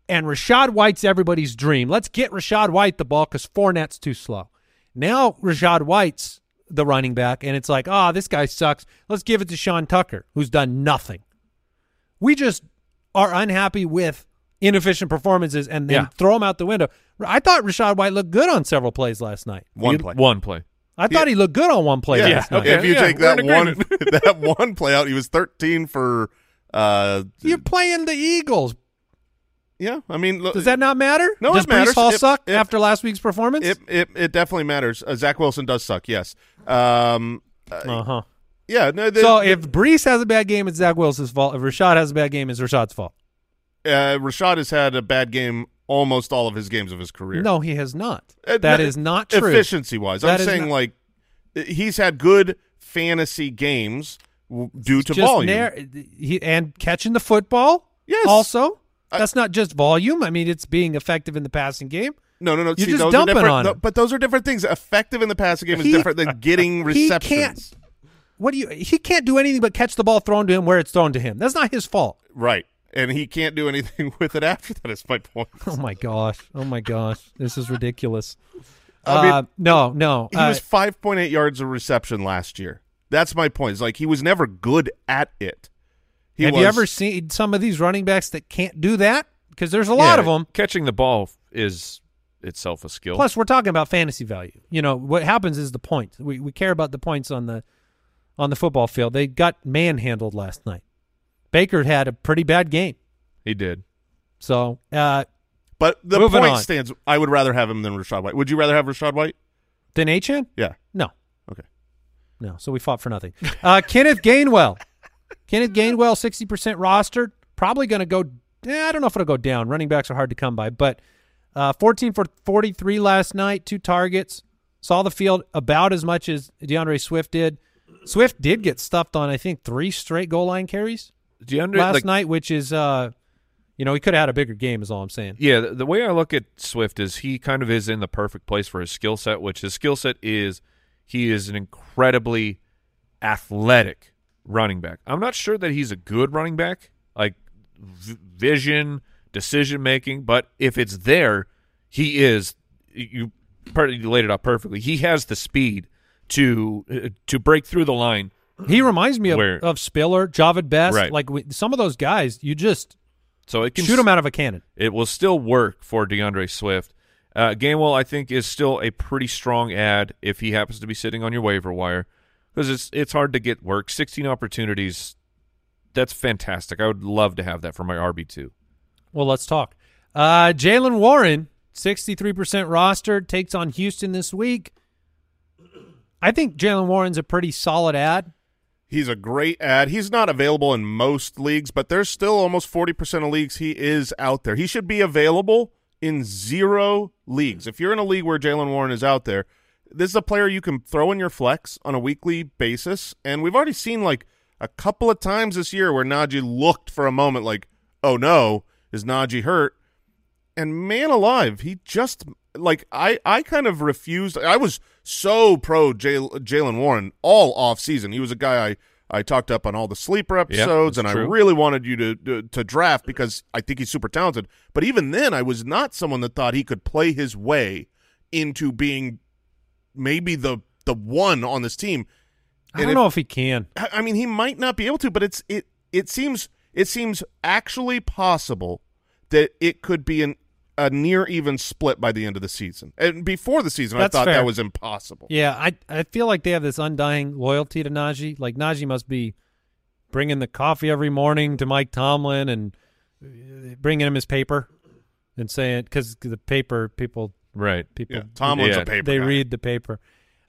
and Rachaad White's everybody's dream. Let's get Rachaad White the ball because Fournette's too slow. Now Rachaad White's the running back, and it's like, oh, this guy sucks. Let's give it to Sean Tucker, who's done nothing. We just are unhappy with inefficient performances and then Yeah. throw them out the window. I thought Rachaad White looked good on several plays last night. One He- play. One play. I thought he looked good on one play Yeah. last night. Okay. If you yeah, take that one that one play out, he was 13 for uh You're playing the Eagles. Yeah, I mean look, Does that not matter? No, Does it matters. Breece Hall It- suck it- after last week's performance? it, it it definitely matters. Uh, Zach Wilson does suck, yes. Um uh huh. yeah, no the, So if Breece has a bad game, it's Zach Wilson's fault. If Rachaad has a bad game, it's Rachaad's fault. uh, Rachaad has had a bad game almost all of his games of his career. No, he has not. Uh, that no, is not true. Efficiency wise, That I'm saying not- like he's had good fantasy games due to volume. nar- he, and catching the football. Yes. Also, I- that's not just volume. I mean, it's being effective in the passing game. No, no, no. You're see, just those dumping are on th-. But those are different things. Effective in the passing game is different than getting He receptions. can't. What do you? He can't do anything but catch the ball thrown to him where it's thrown to him. That's not his fault. Right. And he can't do anything with it after that, is my point. Oh my gosh! Oh my gosh! This is ridiculous. I mean, uh, no, no. He uh, was 5.8 yards of reception last year. That's my point. It's like he was never good at it. He have was, you ever seen some of these running backs that can't do that? Because there's a lot Yeah, of them. Catching the ball is itself a skill. Plus, we're talking about fantasy value. You know what happens is the points. We we care about the points on the on the football field. They got manhandled last night. Baker had a pretty bad game. he did. So uh, But the point on. stands. I would rather have him than Rachaad White. Would you rather have Rachaad White? then Achane? Yeah. No, Okay. no. So we fought for nothing. Uh, Kenneth Gainwell. Kenneth Gainwell, sixty percent rostered. Probably going to go. eh, I don't know if it'll go down. Running backs are hard to come by, but uh, fourteen for forty-three last night. Two targets. Saw the field about as much as D'Andre Swift did. Swift did get stuffed on, I think, three straight goal line carries D'Andre, last like, night, which is, uh, you know, he could have had a bigger game. Is all I'm saying. Yeah, the, the way I look at Swift is he kind of is in the perfect place for his skill set, which his skill set is he is an incredibly athletic running back. I'm not sure that he's a good running back, like v- vision, decision making, but if it's there, he is. You you laid it out perfectly. He has the speed to uh, to break through the line. He reminds me of, Where- of Spiller, Jahvid Best, Right. like we, some of those guys. You just So it can shoot them out of a cannon. it will still work for D'Andre Swift. Uh, Gainwell, I think, is still a pretty strong ad if he happens to be sitting on your waiver wire because it's it's hard to get work. Sixteen opportunities, that's fantastic. I would love to have that for my RB two. Well, let's talk. Uh, Jaylen Warren, 63% rostered, takes on Houston this week. I think Jaylen Warren's a pretty solid ad. He's a great ad. He's not available in most leagues, but there's still almost 40% of leagues he is out there. He should be available in zero leagues. If you're in a league where Jalen Warren is out there, this is a player you can throw in your flex on a weekly basis. And we've already seen like a couple of times this year where Najee looked for a moment like, oh no, is Najee hurt? And man alive, he just like I I kind of refused. I was so pro Jaylen Warren all off season. He was a guy I I talked up on all the sleeper episodes, that's and I really wanted you to, to to draft because I think he's super talented. But even then, I was not someone that thought he could play his way into being maybe the the one on this team. I don't if- know if he can. I I mean, he might not be able to, but it's it it seems it seems actually possible that it could be an a near even split by the end of the season. And before the season, That's I thought fair. that was impossible. Yeah, I I feel like they have this undying loyalty to Najee. Like Najee must be bringing the coffee every morning to Mike Tomlin and uh, bringing him his paper and saying because the paper people Right. people Yeah, Tomlin's Yeah, a paper they guy. read the paper.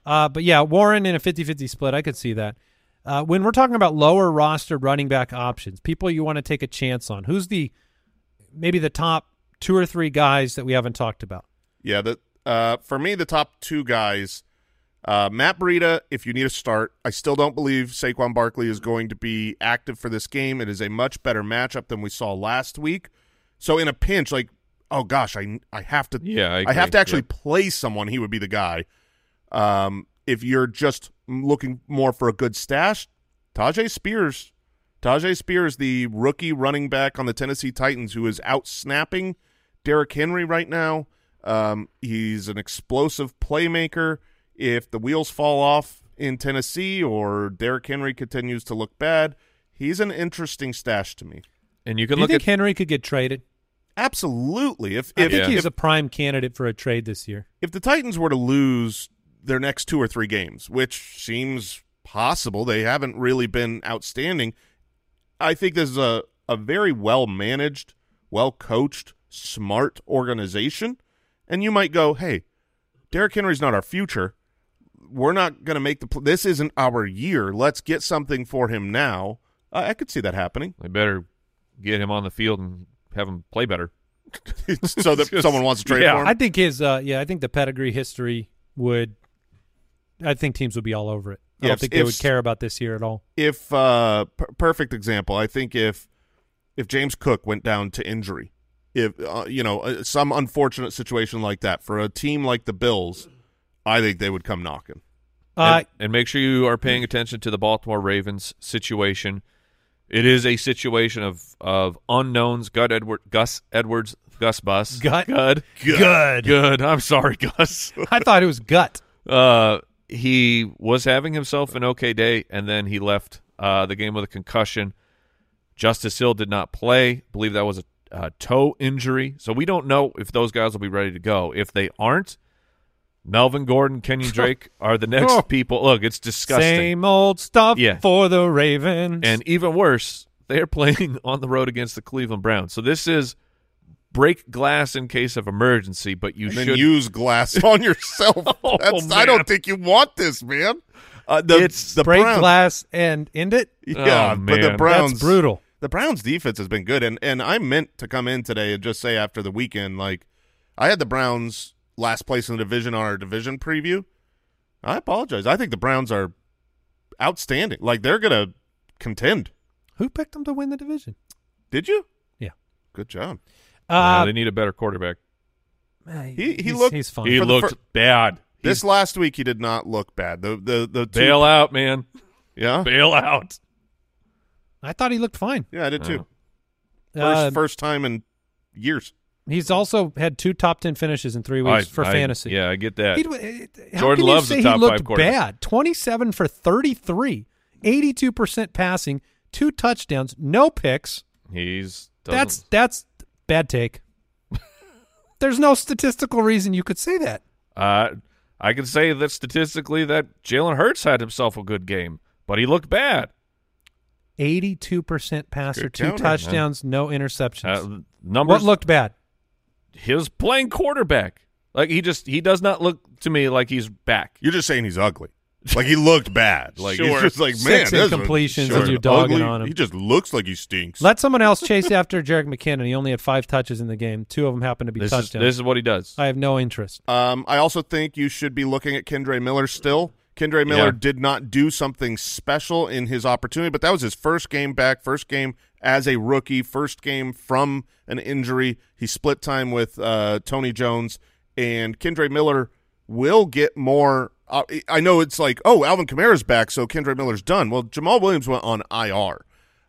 Uh, but yeah, Warren in a 50-50 split, I could see that. Uh, when we're talking about lower roster running back options, people you want to take a chance on, who's the maybe the top two or three guys that we haven't talked about? Yeah, the uh, for me, the top two guys, uh, Matt Breida. If you need a start, I still don't believe Saquon Barkley is going to be active for this game. It is a much better matchup than we saw last week. So in a pinch, like, oh gosh, I I have to, Yeah, I I, have to actually Yep. play someone. He would be the guy. Um, if you're just looking more for a good stash, Tyjae Spears. Tyjae Spears, the rookie running back on the Tennessee Titans, who is out snapping Derrick Henry right now. Um, he's an explosive playmaker. If the wheels fall off in Tennessee or Derrick Henry continues to look bad, he's an interesting stash to me. And you can Do you look think at Henry could get traded? Absolutely. If I if think Yeah. he's a prime candidate for a trade this year. if the Titans were to lose their next two or three games, which seems possible, they haven't really been outstanding. I think this is a, a very well managed, well coached, smart organization. And you might go, hey, Derrick Henry's not our future. We're not going to make the. Pl- this isn't our year. Let's get something for him now. I I could see that happening. they better get him on the field and have him play better. so that someone wants to trade Yeah. for him. I think his uh yeah, I think the pedigree history would I think teams would be all over it. I Yeah, don't if- think they if- would care about this year at all. if uh per- perfect example i think if if james cook went down to injury if uh, you know uh, some unfortunate situation like that for a team like the bills i think they would come knocking Uh and, and make sure you are paying attention to the Baltimore Ravens situation. It is a situation of of unknowns. Gut Edward, Gus Edwards, Gus Bus, Gut? good, good. good. I'm sorry, Gus. I thought it was gut. Uh, he was having himself an okay day, and then he left uh, the game with a concussion. Justice Hill did not play. believe that was a, a toe injury. So we don't know if those guys will be ready to go. If they aren't, Melvin Gordon, Kenyan Drake are the next Oh. people. Look, it's disgusting. Same old stuff Yeah. for the Ravens. And even worse, they are playing on the road against the Cleveland Browns. So this is break glass in case of emergency, but you and should use glass on yourself Oh, That's, i man. don't think you want this man uh, the, It's the break Browns, glass and end it. yeah Oh, but the browns That's brutal. the Browns defense has been good and and I meant to come in today and just say after the weekend like I had the Browns last place in the division on our division preview. I apologize. I think the Browns are outstanding. Like they're going to contend. Who picked them to win the division? Did you? Yeah. Good job. Yeah, Uh, they need a better quarterback. He- he he's, looked- he's fine. He looked fir- bad. This last week he did not look bad. The the the two, Bail out, man. Yeah. Bail out. I thought he looked fine. Yeah, I did too. Oh. First Uh, first time in years. He's also had two top ten finishes in three weeks I- for I- fantasy. Yeah, I get that. Uh, how Jordan can you say he looked bad? Twenty-seven for thirty-three, 82 percent passing, two touchdowns, no picks. He's doesn't- That's that's bad take. There's no statistical reason you could say that. Uh, I can say that statistically that Jalen Hurts had himself a good game, but he looked bad. 82% passer, two counter, touchdowns, no interceptions. Uh, numbers. what looked bad? He was playing quarterback. Like he just he does not look to me like he's back. You're just saying he's ugly. Like he looked bad. Like Sure. he's just like man, Six this incompletions sure, and you're dogging ugly. on him. He just looks like he stinks. Let someone else chase after Jerick McKinnon. He only had five touches in the game. Two of them happened to be This is touchdowns. this is what he does. I have no interest. Um, I also think you should be looking at Kendre Miller still. Kendre Miller Yeah. did not do something special in his opportunity, but that was his first game back, first game as a rookie, first game from an injury. He split time with uh, Tony Jones, and Kendre Miller will get more. Uh, I know it's like, oh, Alvin Kamara's back, so Kendre Miller's done. Well, Jamaal Williams went on IR.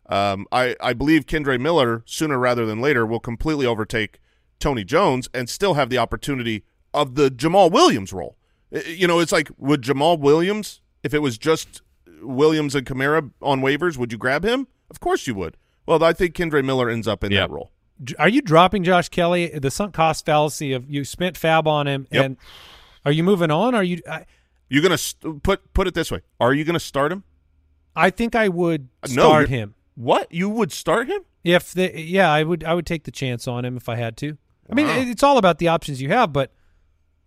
Um, I, I believe Kendre Miller, sooner rather than later, will completely overtake Tony Jones and still have the opportunity of the Jamaal Williams role. Uh, You know, it's like, would Jamaal Williams, if it was just Williams and Kamara on waivers, would you grab him? Of course you would. Well, I think Kendre Miller ends up in Yep. that role. Are you dropping Josh Kelley? The sunk cost fallacy of you spent FAAB on him, Yep. and are you moving on? Are you? I, You're gonna st- put put it this way: Are you gonna start him? I think I would Uh, no, start him What you would start him? if the yeah. I would I would take the chance on him if I had to. I mean, Wow. it's all about the options you have. But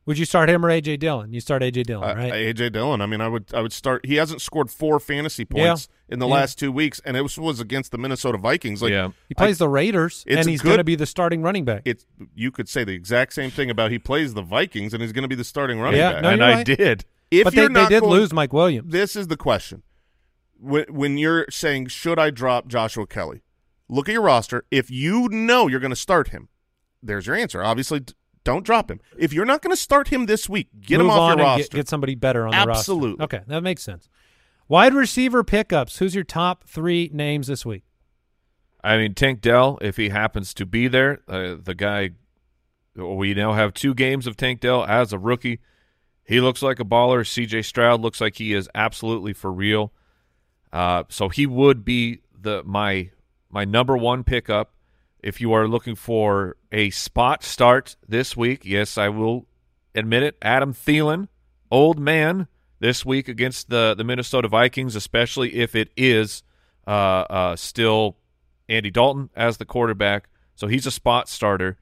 would you start him or AJ Dillon? You start AJ Dillon, Uh, right? AJ Dillon. I mean, I would I would start. He hasn't scored four fantasy Yeah. points in the Yeah. last two weeks, and it was, was against the Minnesota Vikings. Like, yeah. he plays the Raiders, and he's going to be the starting running back. it's you could say the exact same thing about he plays the Vikings, and he's going to be the starting running Yeah, back. no, and you're I did. if but they, they did going- lose Mike Williams. This is the question. When, when you're saying, should I drop Joshua Kelley? Look at your roster. If you know you're going to start him, there's your answer. Obviously, d- don't drop him. If you're not going to start him this week, get Move him off on your and roster. Get, get somebody better on the roster. Absolutely. Okay, that makes sense. Wide receiver pickups. Who's your top three names this week? I mean, Tank Dell, if he happens to be there, uh, the guy. We now have two games of Tank Dell as a rookie. He looks like a baller. C.J. Stroud looks like he is absolutely for real. Uh, so he would be the my my number one pickup. If you are looking for a spot start this week, yes, I will admit it. Adam Thielen, old man, this week against the the Minnesota Vikings, especially if it is uh, uh, still Andy Dalton as the quarterback. So he's a spot starter.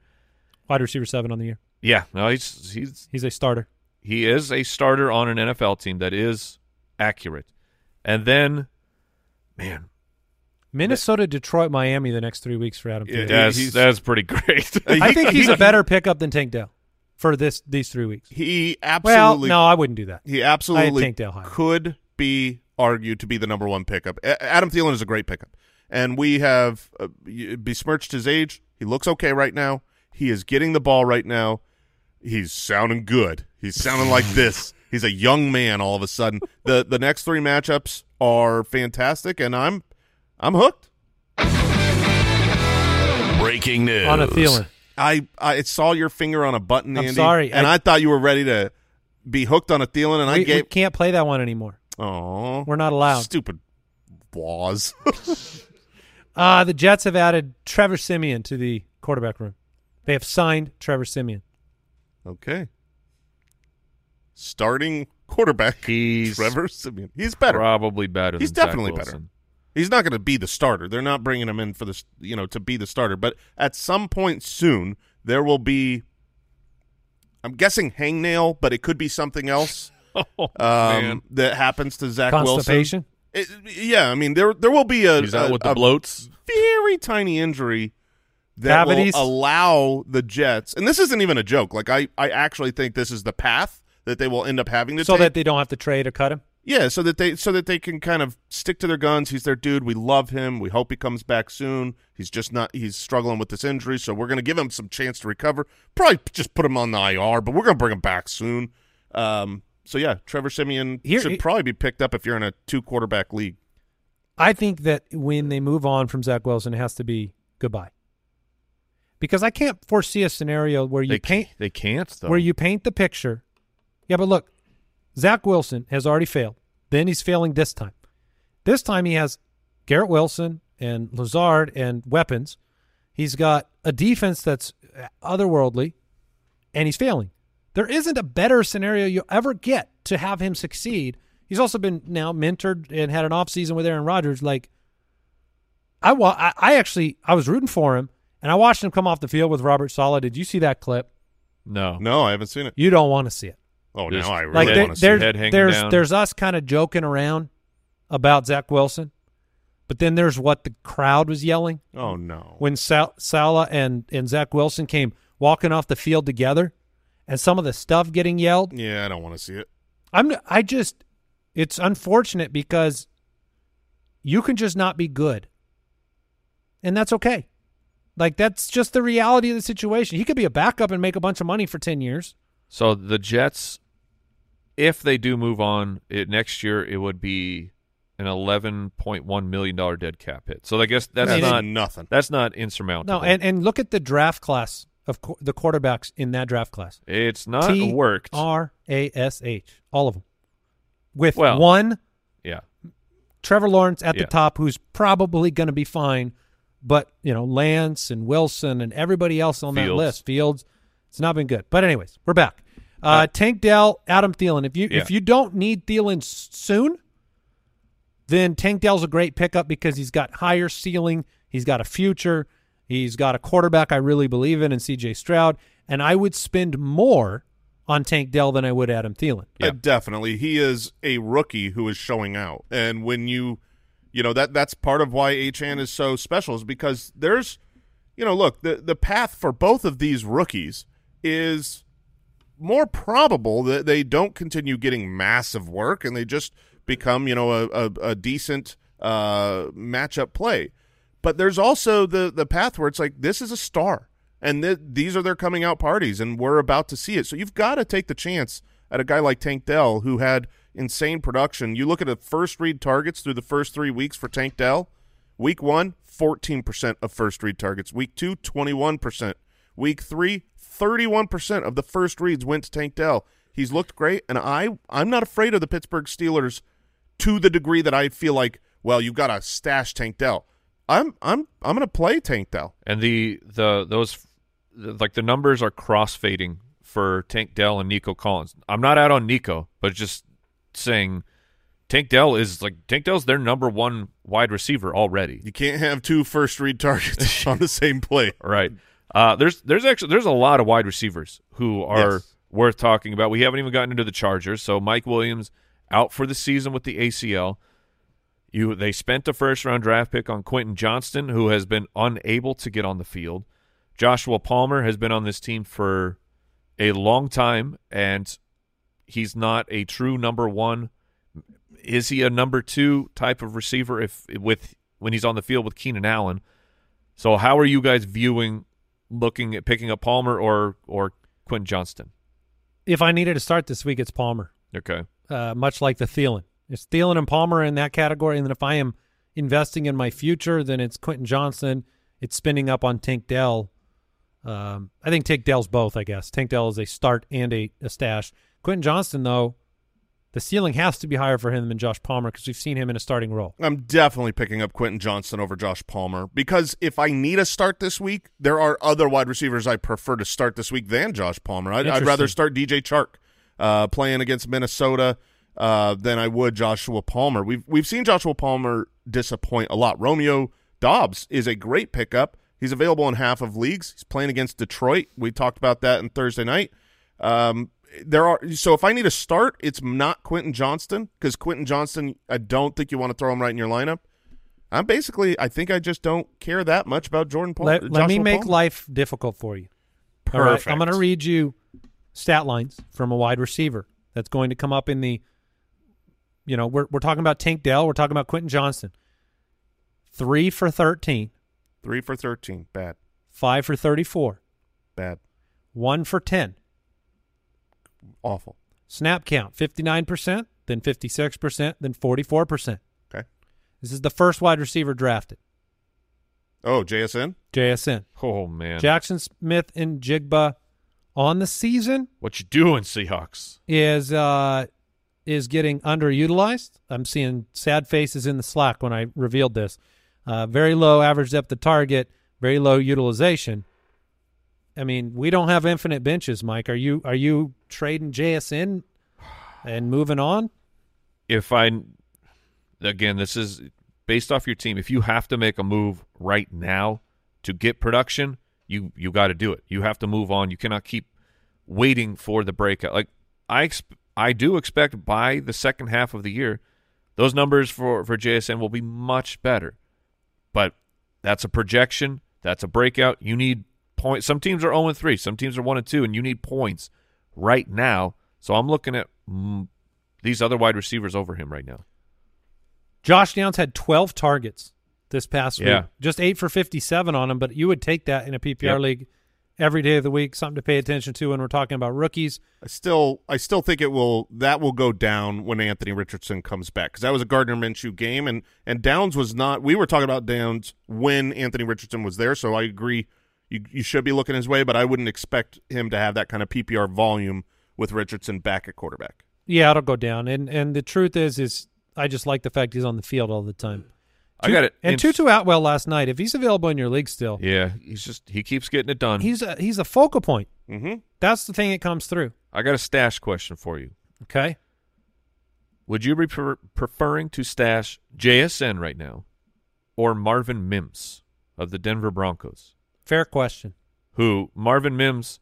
Wide receiver seven on the year. Yeah, no, he's he's He's a starter. he is a starter on an NFL team that is accurate. And then, man, Minnesota, Detroit, Miami the next three weeks for Adam Yeah, Thielen. That's he's- that's pretty great. I think he's a better pickup than Tank Dell for this these three weeks. He Well, absolutely no, I wouldn't do that. He absolutely Tank Dell higher. could be argued to be the number one pickup. A- Adam Thielen is a great pickup, and we have uh, y- besmirched his age. He looks okay right now. He is getting the ball right now. He's sounding good. He's sounding like this. He's a young man all of a sudden. the The next three matchups are fantastic, and I'm I'm hooked. Breaking news. On a Thielen. I I saw your finger on a button, I'm Andy. sorry, and I- I, thought you were ready to be hooked on a Thielen, and I We, we gave. can't play that one anymore. Oh, We're not allowed. Stupid laws. Uh, the Jets have added Trevor Siemian to the quarterback room. They have signed Trevor Siemian. okay. Starting quarterback. He's Trevor Siemian. He's better. probably better. He's than Zach definitely better. Wilson. He's not going to be the starter. They're not bringing him in for this, you know, to be the starter. But at some point soon, there will be. I'm guessing hangnail, but it could be something else Oh, um, that happens to Zach. Wilson. It, yeah, I mean there there will be a, a- with the bloats. very tiny injury that Cavities? will allow the Jets, and this isn't even a joke. Like I, I actually think this is the path that they will end up having to So take. that they don't have to trade or cut him. Yeah, so that they so that they can kind of stick to their guns. He's their dude. We love him. We hope he comes back soon. He's just not. He's struggling with this injury, so we're going to give him some chance to recover. Probably just put him on the IR, but we're going to bring him back soon. Um, so yeah, Trevor Siemian Here- should probably be picked up if you're in a two quarterback league. I think that when they move on from Zach Wilson, it has to be goodbye. Because I can't foresee a scenario where you They paint They can't though. where you paint the picture. Yeah, but look, Zach Wilson has already failed. Then he's failing this time. This time he has Garrett Wilson and Lazard and weapons. He's got a defense that's otherworldly, and he's failing. There isn't a better scenario you'll ever get to have him succeed. He's also been now mentored and had an offseason with Aaron Rodgers. Like, I, wa- I, I actually I was rooting for him, and I watched him come off the field with Robert Saleh. Did you see that clip? no. No, I haven't seen it. You don't want to see it. Oh, Just now I Like really there- want to see there's. Head hanging there's down. there's us kind of joking around about Zach Wilson, but then there's what the crowd was yelling Oh no. when Sal- Saleh and and Zach Wilson came walking off the field together, and some of the stuff getting yelled. Yeah, I don't want to see it. I'm I just it's unfortunate because you can just not be good. And that's okay. Like that's just the reality of the situation. He could be a backup and make a bunch of money for 10 years. So the Jets, if they do move on it, next year, it would be an eleven point one million dollar dead cap hit. So I guess that's I mean, not nothing. that's not insurmountable. No, and and look at the draft class of qu- the quarterbacks in that draft class. it's not T worked. R A S H, all of them. With Well- one yeah, Trevor Lawrence at Yeah. the top, who's probably going to be fine, but you know Lance and Wilson and everybody else on that list, Fields, it's not been good. But anyways, we're back. Uh, Tank Dell, Adam Thielen. If you Yeah. if you don't need Thielen soon, then Tank Dell's a great pickup because he's got higher ceiling, he's got a future, he's got a quarterback I really believe in, in C.J. Stroud, and I would spend more on Tank Dell than I would Adam Thielen. Yeah. Uh, definitely. He is a rookie who is showing out. And when you you know, that that's part of why Achane is so special is because there's you know, look, the the path for both of these rookies is more probable that they don't continue getting massive work and they just become, you know, a, a, a decent uh, matchup play. But there's also the the path where it's like this is a star, and th- these are their coming out parties, and we're about to see it. So you've got to take the chance at a guy like Tank Dell who had insane production. You look at the first read targets through the first three weeks for Tank Dell. Week one, 14% of first read targets. Week two, 21%. Week three, 31% of the first reads went to Tank Dell. He's looked great, and I I'm not afraid of the Pittsburgh Steelers to the degree that I feel like, well, you've got to stash Tank Dell. I'm I'm I'm going to play Tank Dell. and the the those like the numbers are cross fading for Tank Dell and Nico Collins. I'm not out on Nico, but just saying Tank Dell is like Tank Dell's their number one wide receiver already. You can't have two first read targets on the same play. Right. Uh, there's there's actually there's a lot of wide receivers who are Yes. worth talking about. We haven't even gotten into the Chargers. So Mike Williams out for the season with the ACL. You they spent a first round draft pick on Quentin Johnston, who has been unable to get on the field. Joshua Palmer has been on this team for a long time, and he's not a true number one. Is he a number two type of receiver if with when he's on the field with Keenan Allen? So how are you guys viewing looking at picking up Palmer or or Quentin Johnston? If I needed to start this week, it's Palmer. Okay. Uh, much like the Thielen. It's Thielen and Palmer in that category. And then if I am investing in my future, then it's Quentin Johnston. It's spinning up on Tank Dell. Um, I think Tank Dell's both, I guess. Tank Dell is a start and a, a stash. Quentin Johnston, though, the ceiling has to be higher for him than Josh Palmer because we've seen him in a starting role. I'm definitely picking up Quentin Johnston over Josh Palmer because if I need a start this week, there are other wide receivers I prefer to start this week than Josh Palmer. I'd, I'd rather start DJ Chark uh, playing against Minnesota uh, than I would Joshua Palmer. We've we've seen Joshua Palmer disappoint a lot. Romeo Doubs is a great pickup. He's available in half of leagues. He's playing against Detroit. We talked about that on Thursday night. Um, there are so if I need a start, it's not Quentin Johnston because Quentin Johnston, I don't think you want to throw him right in your lineup. I'm basically, I think I just don't care that much about Jordan Palmer. Let, let me make Palmer. life difficult for you. Perfect. right, I'm going to read you stat lines from a wide receiver that's going to come up in the. You know, we're we're talking about Tank Dell. We're talking about Quentin Johnston. Three for thirteen. Three for thirteen. Bad, five for thirty-four, bad, one for ten. Awful. Snap count 59%, then 56%, then 44%. Okay. This is the first wide receiver drafted. Oh, JSN. JSN. Oh man. Jackson Smith and Jigba on the season what you doing, Seahawks? is uh is getting underutilized. I'm seeing sad faces in the Slack when I revealed this. Uh, very low average depth of target, very low utilization. I mean, we don't have infinite benches, Mike. Are you are you trading JSN and moving on? if I again, this is based off your team. If you have to make a move right now to get production, you you got to do it. You have to move on. You cannot keep waiting for the breakout. Like I I do expect by the second half of the year, those numbers for for JSN will be much better. But that's a projection. That's a breakout. You need points. Some teams are 0 and 3. Some teams are 1 and 2, and you need points right now. So I'm looking at mm, these other wide receivers over him right now. Josh Downs had 12 targets this past Yeah. week. Just 8 for 57 on him, but you would take that in a PPR Yep. league every day of the week, something to pay attention to when we're talking about rookies. I still, I still think it will. That will go down when Anthony Richardson comes back because that was a Gardner Minshew game, and and Downs was not. We were talking about Downs when Anthony Richardson was there, so I agree. You you should be looking his way, but I wouldn't expect him to have that kind of PPR volume with Richardson back at quarterback. Yeah, it'll go down. And and the truth is is I just like the fact he's on the field all the time. I got it. And in- Tutu Atwell last night, if he's available in your league still, Yeah, he's just he keeps getting it done. he's a, he's a focal point. Mm-hmm. That's the thing that comes through. I got a stash question for you. Okay. Would you be pre- preferring to stash JSN right now or Marvin Mims of the Denver Broncos? Fair question. Who Marvin Mims?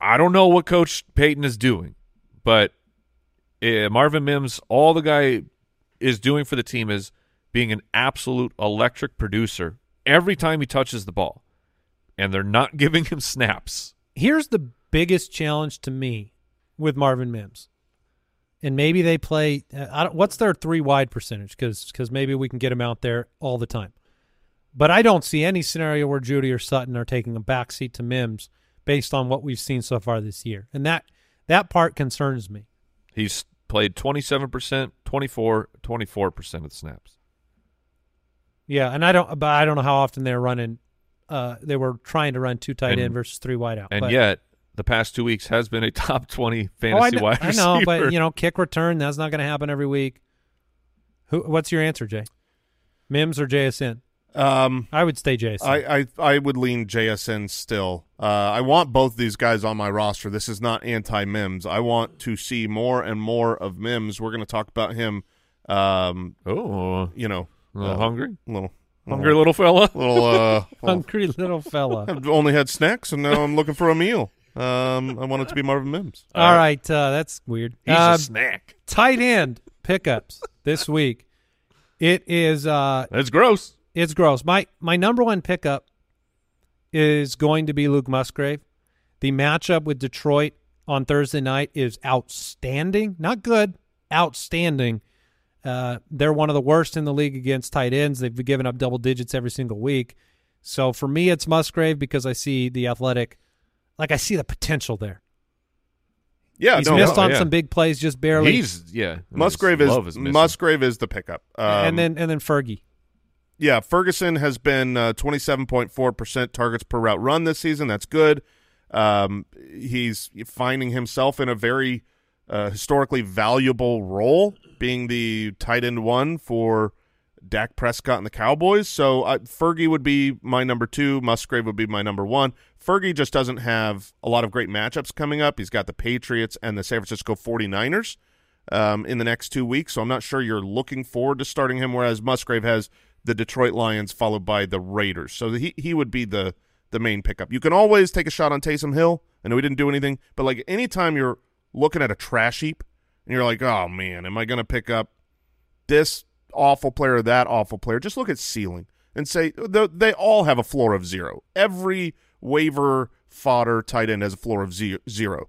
I don't know what Coach Payton is doing, but uh, Marvin Mims, all the guy is doing for the team is being an absolute electric producer every time he touches the ball, and they're not giving him snaps. Here's the biggest challenge to me with Marvin Mims. And maybe they play. uh, I don't, what's their three wide percentage? Because Because maybe we can get him out there all the time. But I don't see any scenario where Jeudy or Sutton are taking a backseat to Mims based on what we've seen so far this year, and that that part concerns me. He's played 27%, 24, 24% of the snaps. Yeah, and I don't, but I don't know how often they're running. Uh, they were trying to run two tight And- end versus three wide out. And but, yet, the past two weeks has been a top 20 oh, I, fantasy kn- wide I know, but you know, kick return that's not going to happen every week. Who? What's your answer, Jay? Mims or JSN? Um, I would stay JSN. I, I I would lean JSN still. Uh, I want both these guys on my roster. This is not anti Mims. I want to see more and more of Mims. We're going to talk about him. Um, oh, you know, a little uh, hungry? little Hungry little fella? little. Uh, little Hungry little fella. I've only had snacks, and now I'm looking for a meal. Um, I want it to be Marvin Mims. All right, uh, that's weird. He's Um, a snack. tight end pickups this week. It is uh That's gross. It's gross. My my number one pickup is going to be Luke Musgrave. The matchup with Detroit on Thursday night is outstanding. Not good, outstanding. Uh, they're one of the worst in the league against tight ends. They've given up double digits every single week. So for me, it's Musgrave because I see the athletic, like I see the potential there. Yeah, He's no, missed no, on yeah. some big plays, just barely. He's yeah. Musgrave His is is. Musgrave is the pickup. Um, and then and then Fergie. Yeah, Ferguson has been uh, 27.4% targets per route run this season. That's good. Um, he's finding himself in a very uh, historically valuable role, being the tight end one for Dak Prescott and the Cowboys. So uh, Fergie would be my number two. Musgrave would be my number one. Fergie just doesn't have a lot of great matchups coming up. He's got the Patriots and the San Francisco 49ers um, in the next two weeks, so I'm not sure you're looking forward to starting him, whereas Musgrave has the Detroit Lions followed by the Raiders. So he, he would be the, the main pickup. You can always take a shot on Taysom Hill. I know he didn't do anything, but like anytime you're looking at a trash heap and you're like, oh man, am I going to pick up this awful player or that awful player? Just look at ceiling and say they all have a floor of zero. Every waiver fodder tight end has a floor of zero.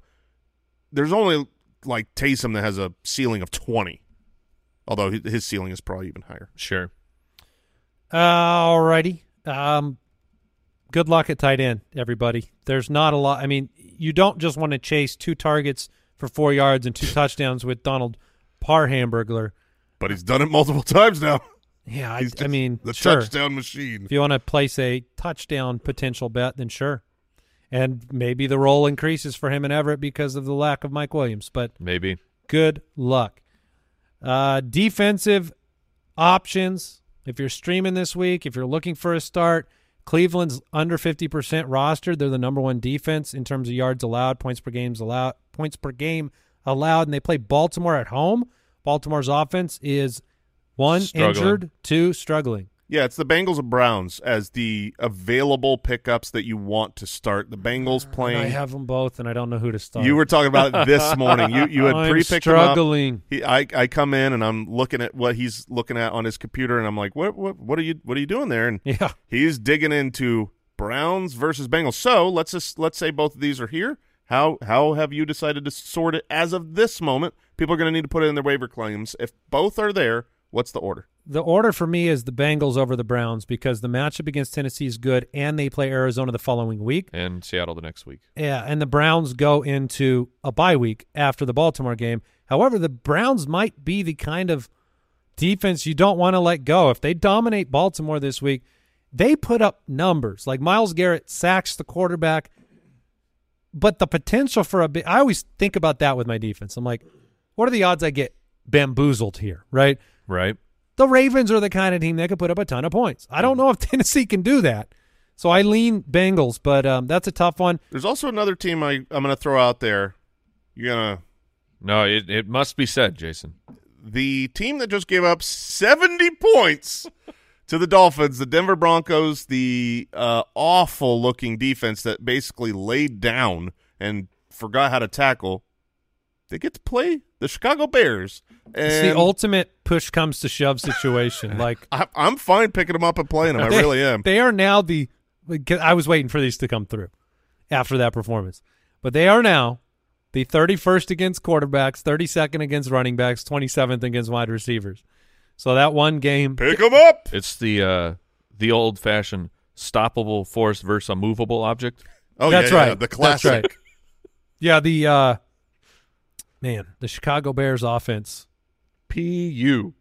There's only like Taysom that has a ceiling of 20, although his ceiling is probably even higher. Sure. Alrighty. Um, good luck at tight end, everybody. There's not a lot. I mean, you don't just want to chase two targets for four yards and two touchdowns with Donald Parhamburglar. But he's done it multiple times now. Yeah, I, I mean, the sure. touchdown machine. If you want to place a touchdown potential bet, then sure. And maybe the role increases for him and Everett because of the lack of Mike Williams. But Maybe. good luck. Uh, defensive options. If you're streaming this week, if you're looking for a start, Cleveland's under 50% rostered. They're the number one defense in terms of yards allowed, points per games allowed, points per game allowed, and they play Baltimore at home. Baltimore's offense is one Struggling. injured, two struggling. Yeah, it's the Bengals and Browns as the available pickups that you want to start. The Bengals And playing. I have them both, and I don't know who to start. You were talking about it this morning. You you had pre-picked him up. struggling. He, I I come in and I'm looking at what he's looking at on his computer, and I'm like, what what what are you what are you doing there? And Yeah. he's digging into Browns versus Bengals. So let's just let's say both of these are here. How how have you decided to sort it as of this moment? People are going to need to put it in their waiver claims. If both are there, what's the order? The order for me is the Bengals over the Browns because the matchup against Tennessee is good, and they play Arizona the following week. And Seattle the next week. Yeah, and the Browns go into a bye week after the Baltimore game. However, the Browns might be the kind of defense you don't want to let go. If they dominate Baltimore this week, they put up numbers. Like Myles Garrett sacks the quarterback, but the potential for a big I always think about that with my defense. I'm like, what are the odds I get bamboozled here, right? Right. The Ravens are the kind of team that could put up a ton of points. I don't know if Tennessee can do that. So I lean Bengals, but um, that's a tough one. There's also another team I I'm going to throw out there. You're gonna No, it, it must be said, Jason. the team that just gave up 70 points to the Dolphins, the Denver Broncos, the uh, awful looking defense that basically laid down and forgot how to tackle. They get to play the Chicago Bears. And It's the ultimate push comes to shove situation. Like I, I'm fine picking them up and playing them. I they- really am. They are now the. I was waiting for these to come through after that performance, but they are now the 31st against quarterbacks, 32nd against running backs, 27th against wide receivers. So that one game, Pick them up. It's the uh, the old fashioned stoppable force versus a movable object. Oh, that's yeah, right. yeah, the classic. That's right. Yeah, the uh, man, the Chicago Bears offense. Pu.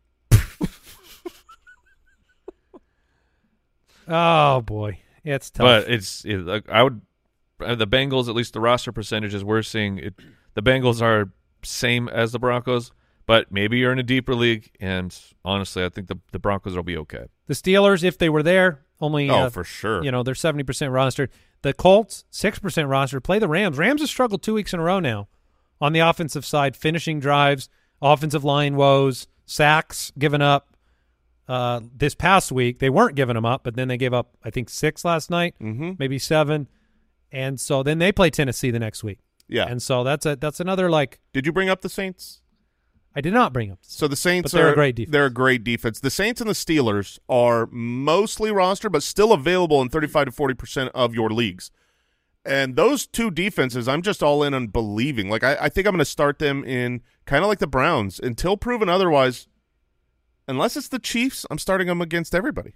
Oh boy, Yeah, it's tough. But it's it, I would uh, the Bengals at least the roster percentages we're seeing it. The Bengals are same as the Broncos, but maybe you're in a deeper league, and honestly, I think the the Broncos will be okay. the Steelers, if they were there, only Oh, uh, for sure. You know, they're seventy percent rostered. The Colts, six percent rostered. Play the Rams. Rams have struggled two weeks in a row now on the offensive side, finishing drives, offensive line woes, sacks given up. Uh, this past week they weren't giving them up, but then they gave up I think six last night, Mhm. maybe seven, and so then they play Tennessee the next week, Yeah. and so that's a that's another like Did you bring up the Saints? I did not bring. So the Saints But they're are a great defense. They're a great defense. The Saints and the Steelers are mostly roster, but still available in 35 to 40 percent of your leagues. And those two defenses, I'm just all in on believing. Like I, I think I'm going to start them in kind of like the Browns until proven otherwise. Unless it's the Chiefs, I'm starting them against everybody.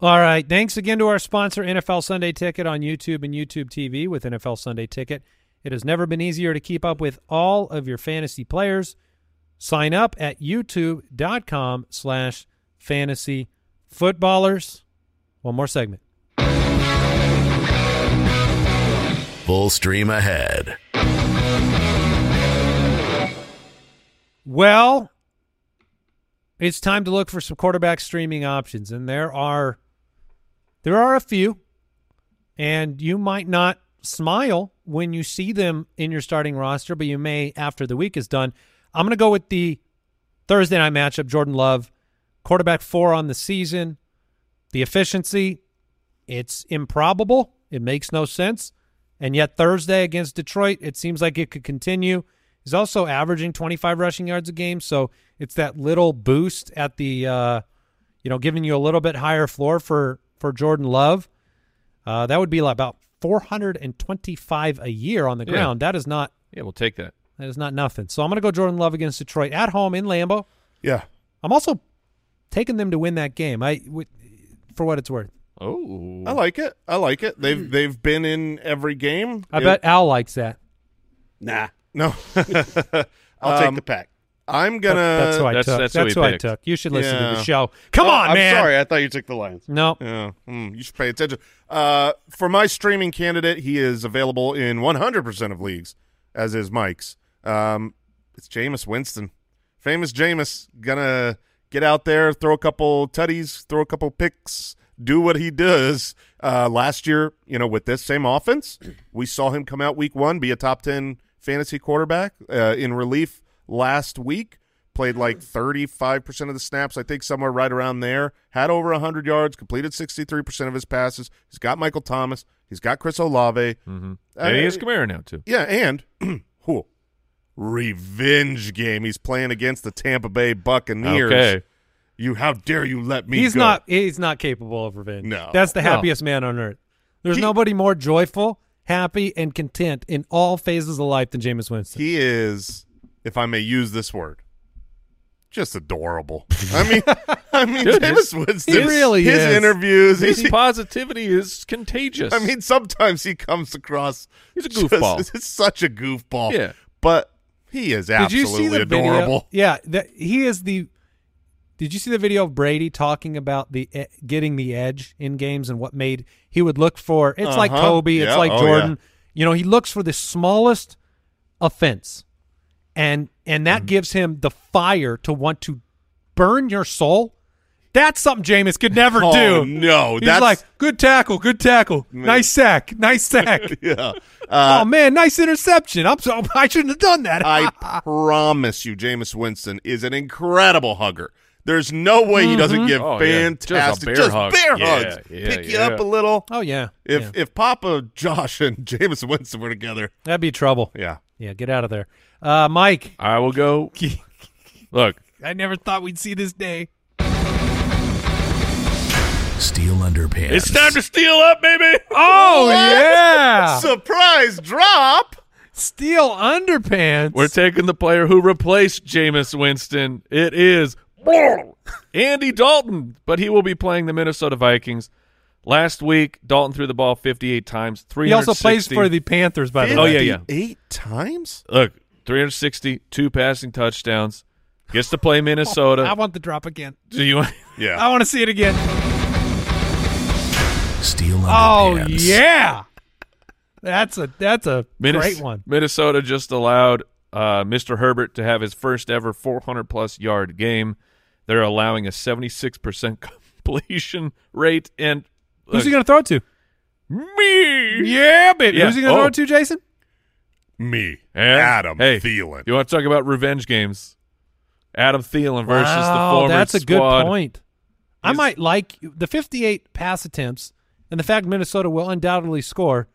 All right. Thanks again to our sponsor, NFL Sunday Ticket on YouTube and YouTube TV with NFL Sunday Ticket. It has never been easier to keep up with all of your fantasy players. Sign up at youtube.com slash fantasy footballers. One more segment. Full stream ahead. Well, it's time to look for some quarterback streaming options, and there are there are a few, and you might not smile when you see them in your starting roster, but you may after the week is done. I'm going to go with the Thursday night matchup: Jordan Love, quarterback four on the season. The efficiency, it's improbable. It makes no sense. And yet Thursday against Detroit, it seems like it could continue. He's also averaging 25 rushing yards a game, so it's that little boost at the, uh, you know, giving you a little bit higher floor for for Jordan Love. Uh, that would be about 425 a year on the Yeah. ground. That is not Yeah, we'll take that. that is not nothing. So I'm going to go Jordan Love against Detroit at home in Lambeau. Yeah. I'm also taking them to win that game. I, for what it's worth. Oh, I like it. I like it. They've they've been in every game. I It- bet Al likes that. Nah, no. I'll Um, take the pack. I'm gonna. that's who I That's- took. that's That's, who he who I picked. took. You should listen to Yeah. the show. Come Oh, on, I'm man. sorry. I thought you took the Lions. No. Yeah, mm, you should pay attention. Uh, for my streaming candidate, he is available in 100% of leagues, as is Mike's. Um, it's Jameis Winston, famous Jameis, gonna get out there, throw a couple tutties, throw a couple picks, do what he does. Uh, last year, you know, with this same offense, we saw him come out week one, be a top 10 fantasy quarterback uh, in relief last week. Played like 35% of the snaps, I think somewhere right around there. Had over 100 yards, completed 63% of his passes. He's got Michael Thomas. He's got Chris Olave. mm-hmm. Uh, and he has Kamara now too. Yeah, and whew, revenge game. He's playing against the Tampa Bay Buccaneers. Okay, You, how dare you let me He's go? not. He's not capable of revenge. No. that's the No. happiest man on earth. There's He- nobody more joyful, happy, and content in all phases of life than Jameis Winston. He is, if I may use this word, just adorable. I mean, I mean, Dude, Jameis Winston. he really his is. interviews. his he- positivity is contagious. I mean, sometimes he comes across. He's a just- goofball. It's such a goofball. Yeah. but he is Did absolutely you see the adorable. video? Yeah, that he is the. Did you see the video of Brady talking about the e- getting the edge in games and what made he would look for? It's like Uh-huh. Kobe. It's like Oh, Jordan. You know, he looks for the smallest offense, and and that gives him the fire to want to burn your soul. That's something Jameis could never Oh, do. no, he's that's- like good tackle, good tackle, nice sack, nice sack. Yeah. Uh, oh man, nice interception. I'm so I shouldn't have done that. I promise you, Jameis Winston is an incredible hugger. There's no way he doesn't give Oh, yeah. Just a fantastic bear hug. bear Yeah, hugs. yeah, Pick you yeah. up a little. oh yeah, If yeah. if Papa Josh and Jameis Winston were together, that'd be trouble. yeah. Yeah, get out of there. Uh, Mike, I will go. Look, I never thought we'd see this day. Steel underpants. it's time to steel up, baby. Oh, yeah. Surprise drop. Steel underpants. We're taking the player who replaced Jameis Winston. It is Andy Dalton, but he will be playing the Minnesota Vikings. Last week, Dalton threw the ball 58 times. he also plays for the Panthers, by the way. Oh, yeah, yeah. Eight times. Look, 360, two passing touchdowns. Gets to play Minnesota. I want the drop again. Do you? Yeah. I want to see it again. Steel Oh underpants. yeah, that's a that's a Minnes- great one. Minnesota just allowed uh, Mr. Herbert to have his first ever 400 plus yard game. They're allowing a 76% completion rate. And Who's he going to throw it to? me? Yeah, baby. Yeah. Who's he going to Oh. throw it oh. to, Jason? Me, And- Adam hey, Thielen. You want to talk about revenge games? Adam Thielen versus the Wow, former that's a good squad. point. I might like the 58 pass attempts and the fact Minnesota will undoubtedly score.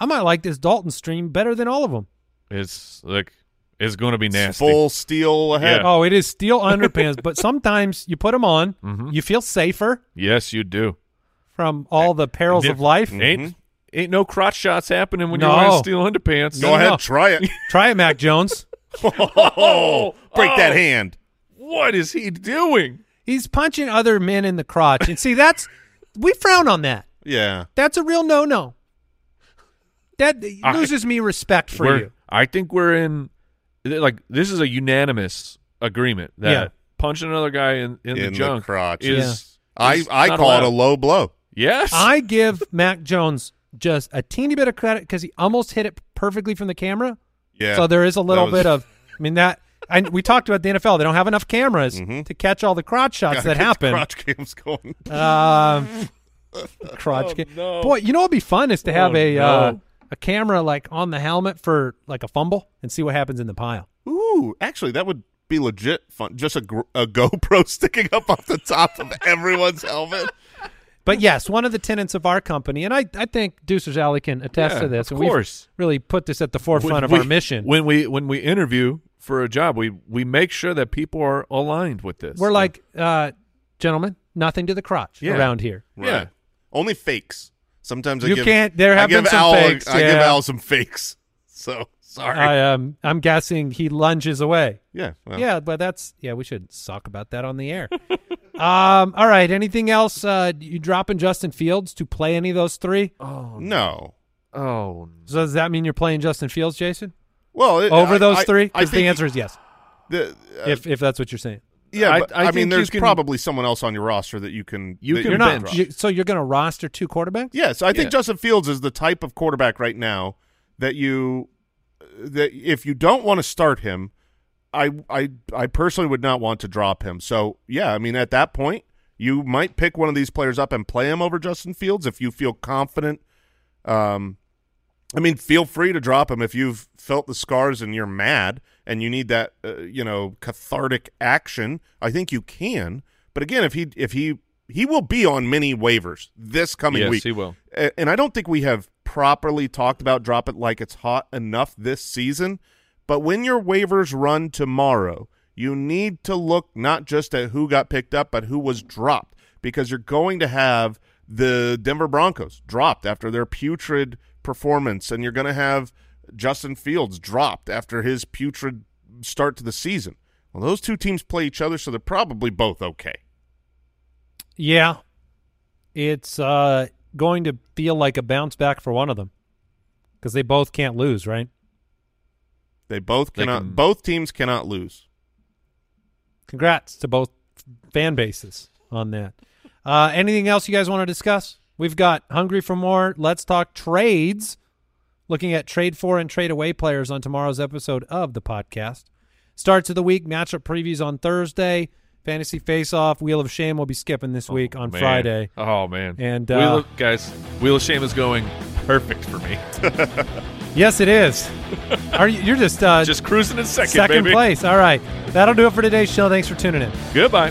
I might like this Dalton stream better than all of them. It's like is going to be nasty. Full steel ahead. Yeah. Oh, it is steel underpants, but sometimes you put them on, Mhm. you feel safer Yes, you do. from all the perils of life. Ain't ain't no crotch shots happening when No. you're wearing steel underpants. Go No, ahead, no. try it. Try it, Mac Jones. Oh, break that Oh. hand. What is he doing? He's punching other men in the crotch, and see that's we frown on that. Yeah. That's a real no-no. That I- loses me respect for you. I think we're in like this is a unanimous agreement that Yeah. punching another guy in, in, the In the junk crotch. is. I, is I not call it a low blow. Yes, I give Mac Jones just a teeny bit of credit because he almost hit it perfectly from the camera. Yeah. So there is a little was- bit of, I mean that. I, we talked about the NFL; they don't have enough cameras Mhm. to catch all the crotch shots Gotta that happen. Crotch cams going. Um, crotch Oh, game. no. Boy, you know what'd be fun is to have Oh, a uh, no. A camera like on the helmet for like a fumble and see what happens in the pile. Ooh, actually, that would be legit fun. Just a, a GoPro sticking up off the top of everyone's helmet. But yes, one of the tenets of our company, and I, I think Deucer's Alley can attest Yeah, to this, of and course. we've really put this at the forefront When of we- our mission. When we when we interview for a job, we we make sure that people are aligned with this. We're like, uh, gentlemen, nothing to the crotch Yeah. around here. Yeah. Only fakes. Sometimes I You give, can't- there I have been give some Al, fakes, I give. Al some fakes. So sorry. I um, I'm guessing he lunges away. yeah. well, Yeah, but that's yeah. We should talk about that on the air. um. All right. Anything else? Uh, you dropping Justin Fields to play any of those three? oh No. oh So does that mean you're playing Justin Fields, Jason, Well, it, over I- those I- three? I Because the answer is yes. the- uh, if if that's what you're saying, yeah, I- but, I I, think mean, there's can- probably someone else on your roster that you can. You can. You're not. bench. You, so you're going to roster two quarterbacks? Yes, I think Yeah. Justin Fields is the type of quarterback right now that you that if you don't want to start him, I I I personally would not want to drop him. So yeah, I mean at that point, you might pick one of these players up and play him over Justin Fields if you feel confident. Um, I mean, feel free to drop him if you've felt the scars and you're mad and you need that uh, you know cathartic action. I think you can. But again, if he if he he will be on many waivers this coming week. yes, week. he will. And I don't think we have properly talked about drop it like it's hot enough this season. But when your waivers run tomorrow, you need to look not just at who got picked up, but who was dropped because you're going to have the Denver Broncos dropped after their putrid performance, and you're going to have Justin Fields dropped after his putrid start to the season. Well, those two teams play each other, so they're probably both okay. Yeah. It's uh, going to feel like a bounce back for one of them because they both can't lose, right? They both They cannot. can- both teams cannot lose. Congrats to both fan bases on that. Uh, anything else you guys want to discuss? We've got hungry for more. Let's talk trades. Looking at trade for and trade away players on tomorrow's episode of the podcast. Starts of the week matchup previews on Thursday. Fantasy face off. Wheel of Shame will be skipping this week on Man. Friday. Oh man. And, Wheel uh, of, guys, Wheel of Shame is going perfect for me. Yes, it is. Are you? You're just uh, Just cruising in second, second baby. place. All right, that'll do it for today's show. Thanks for tuning in. Goodbye.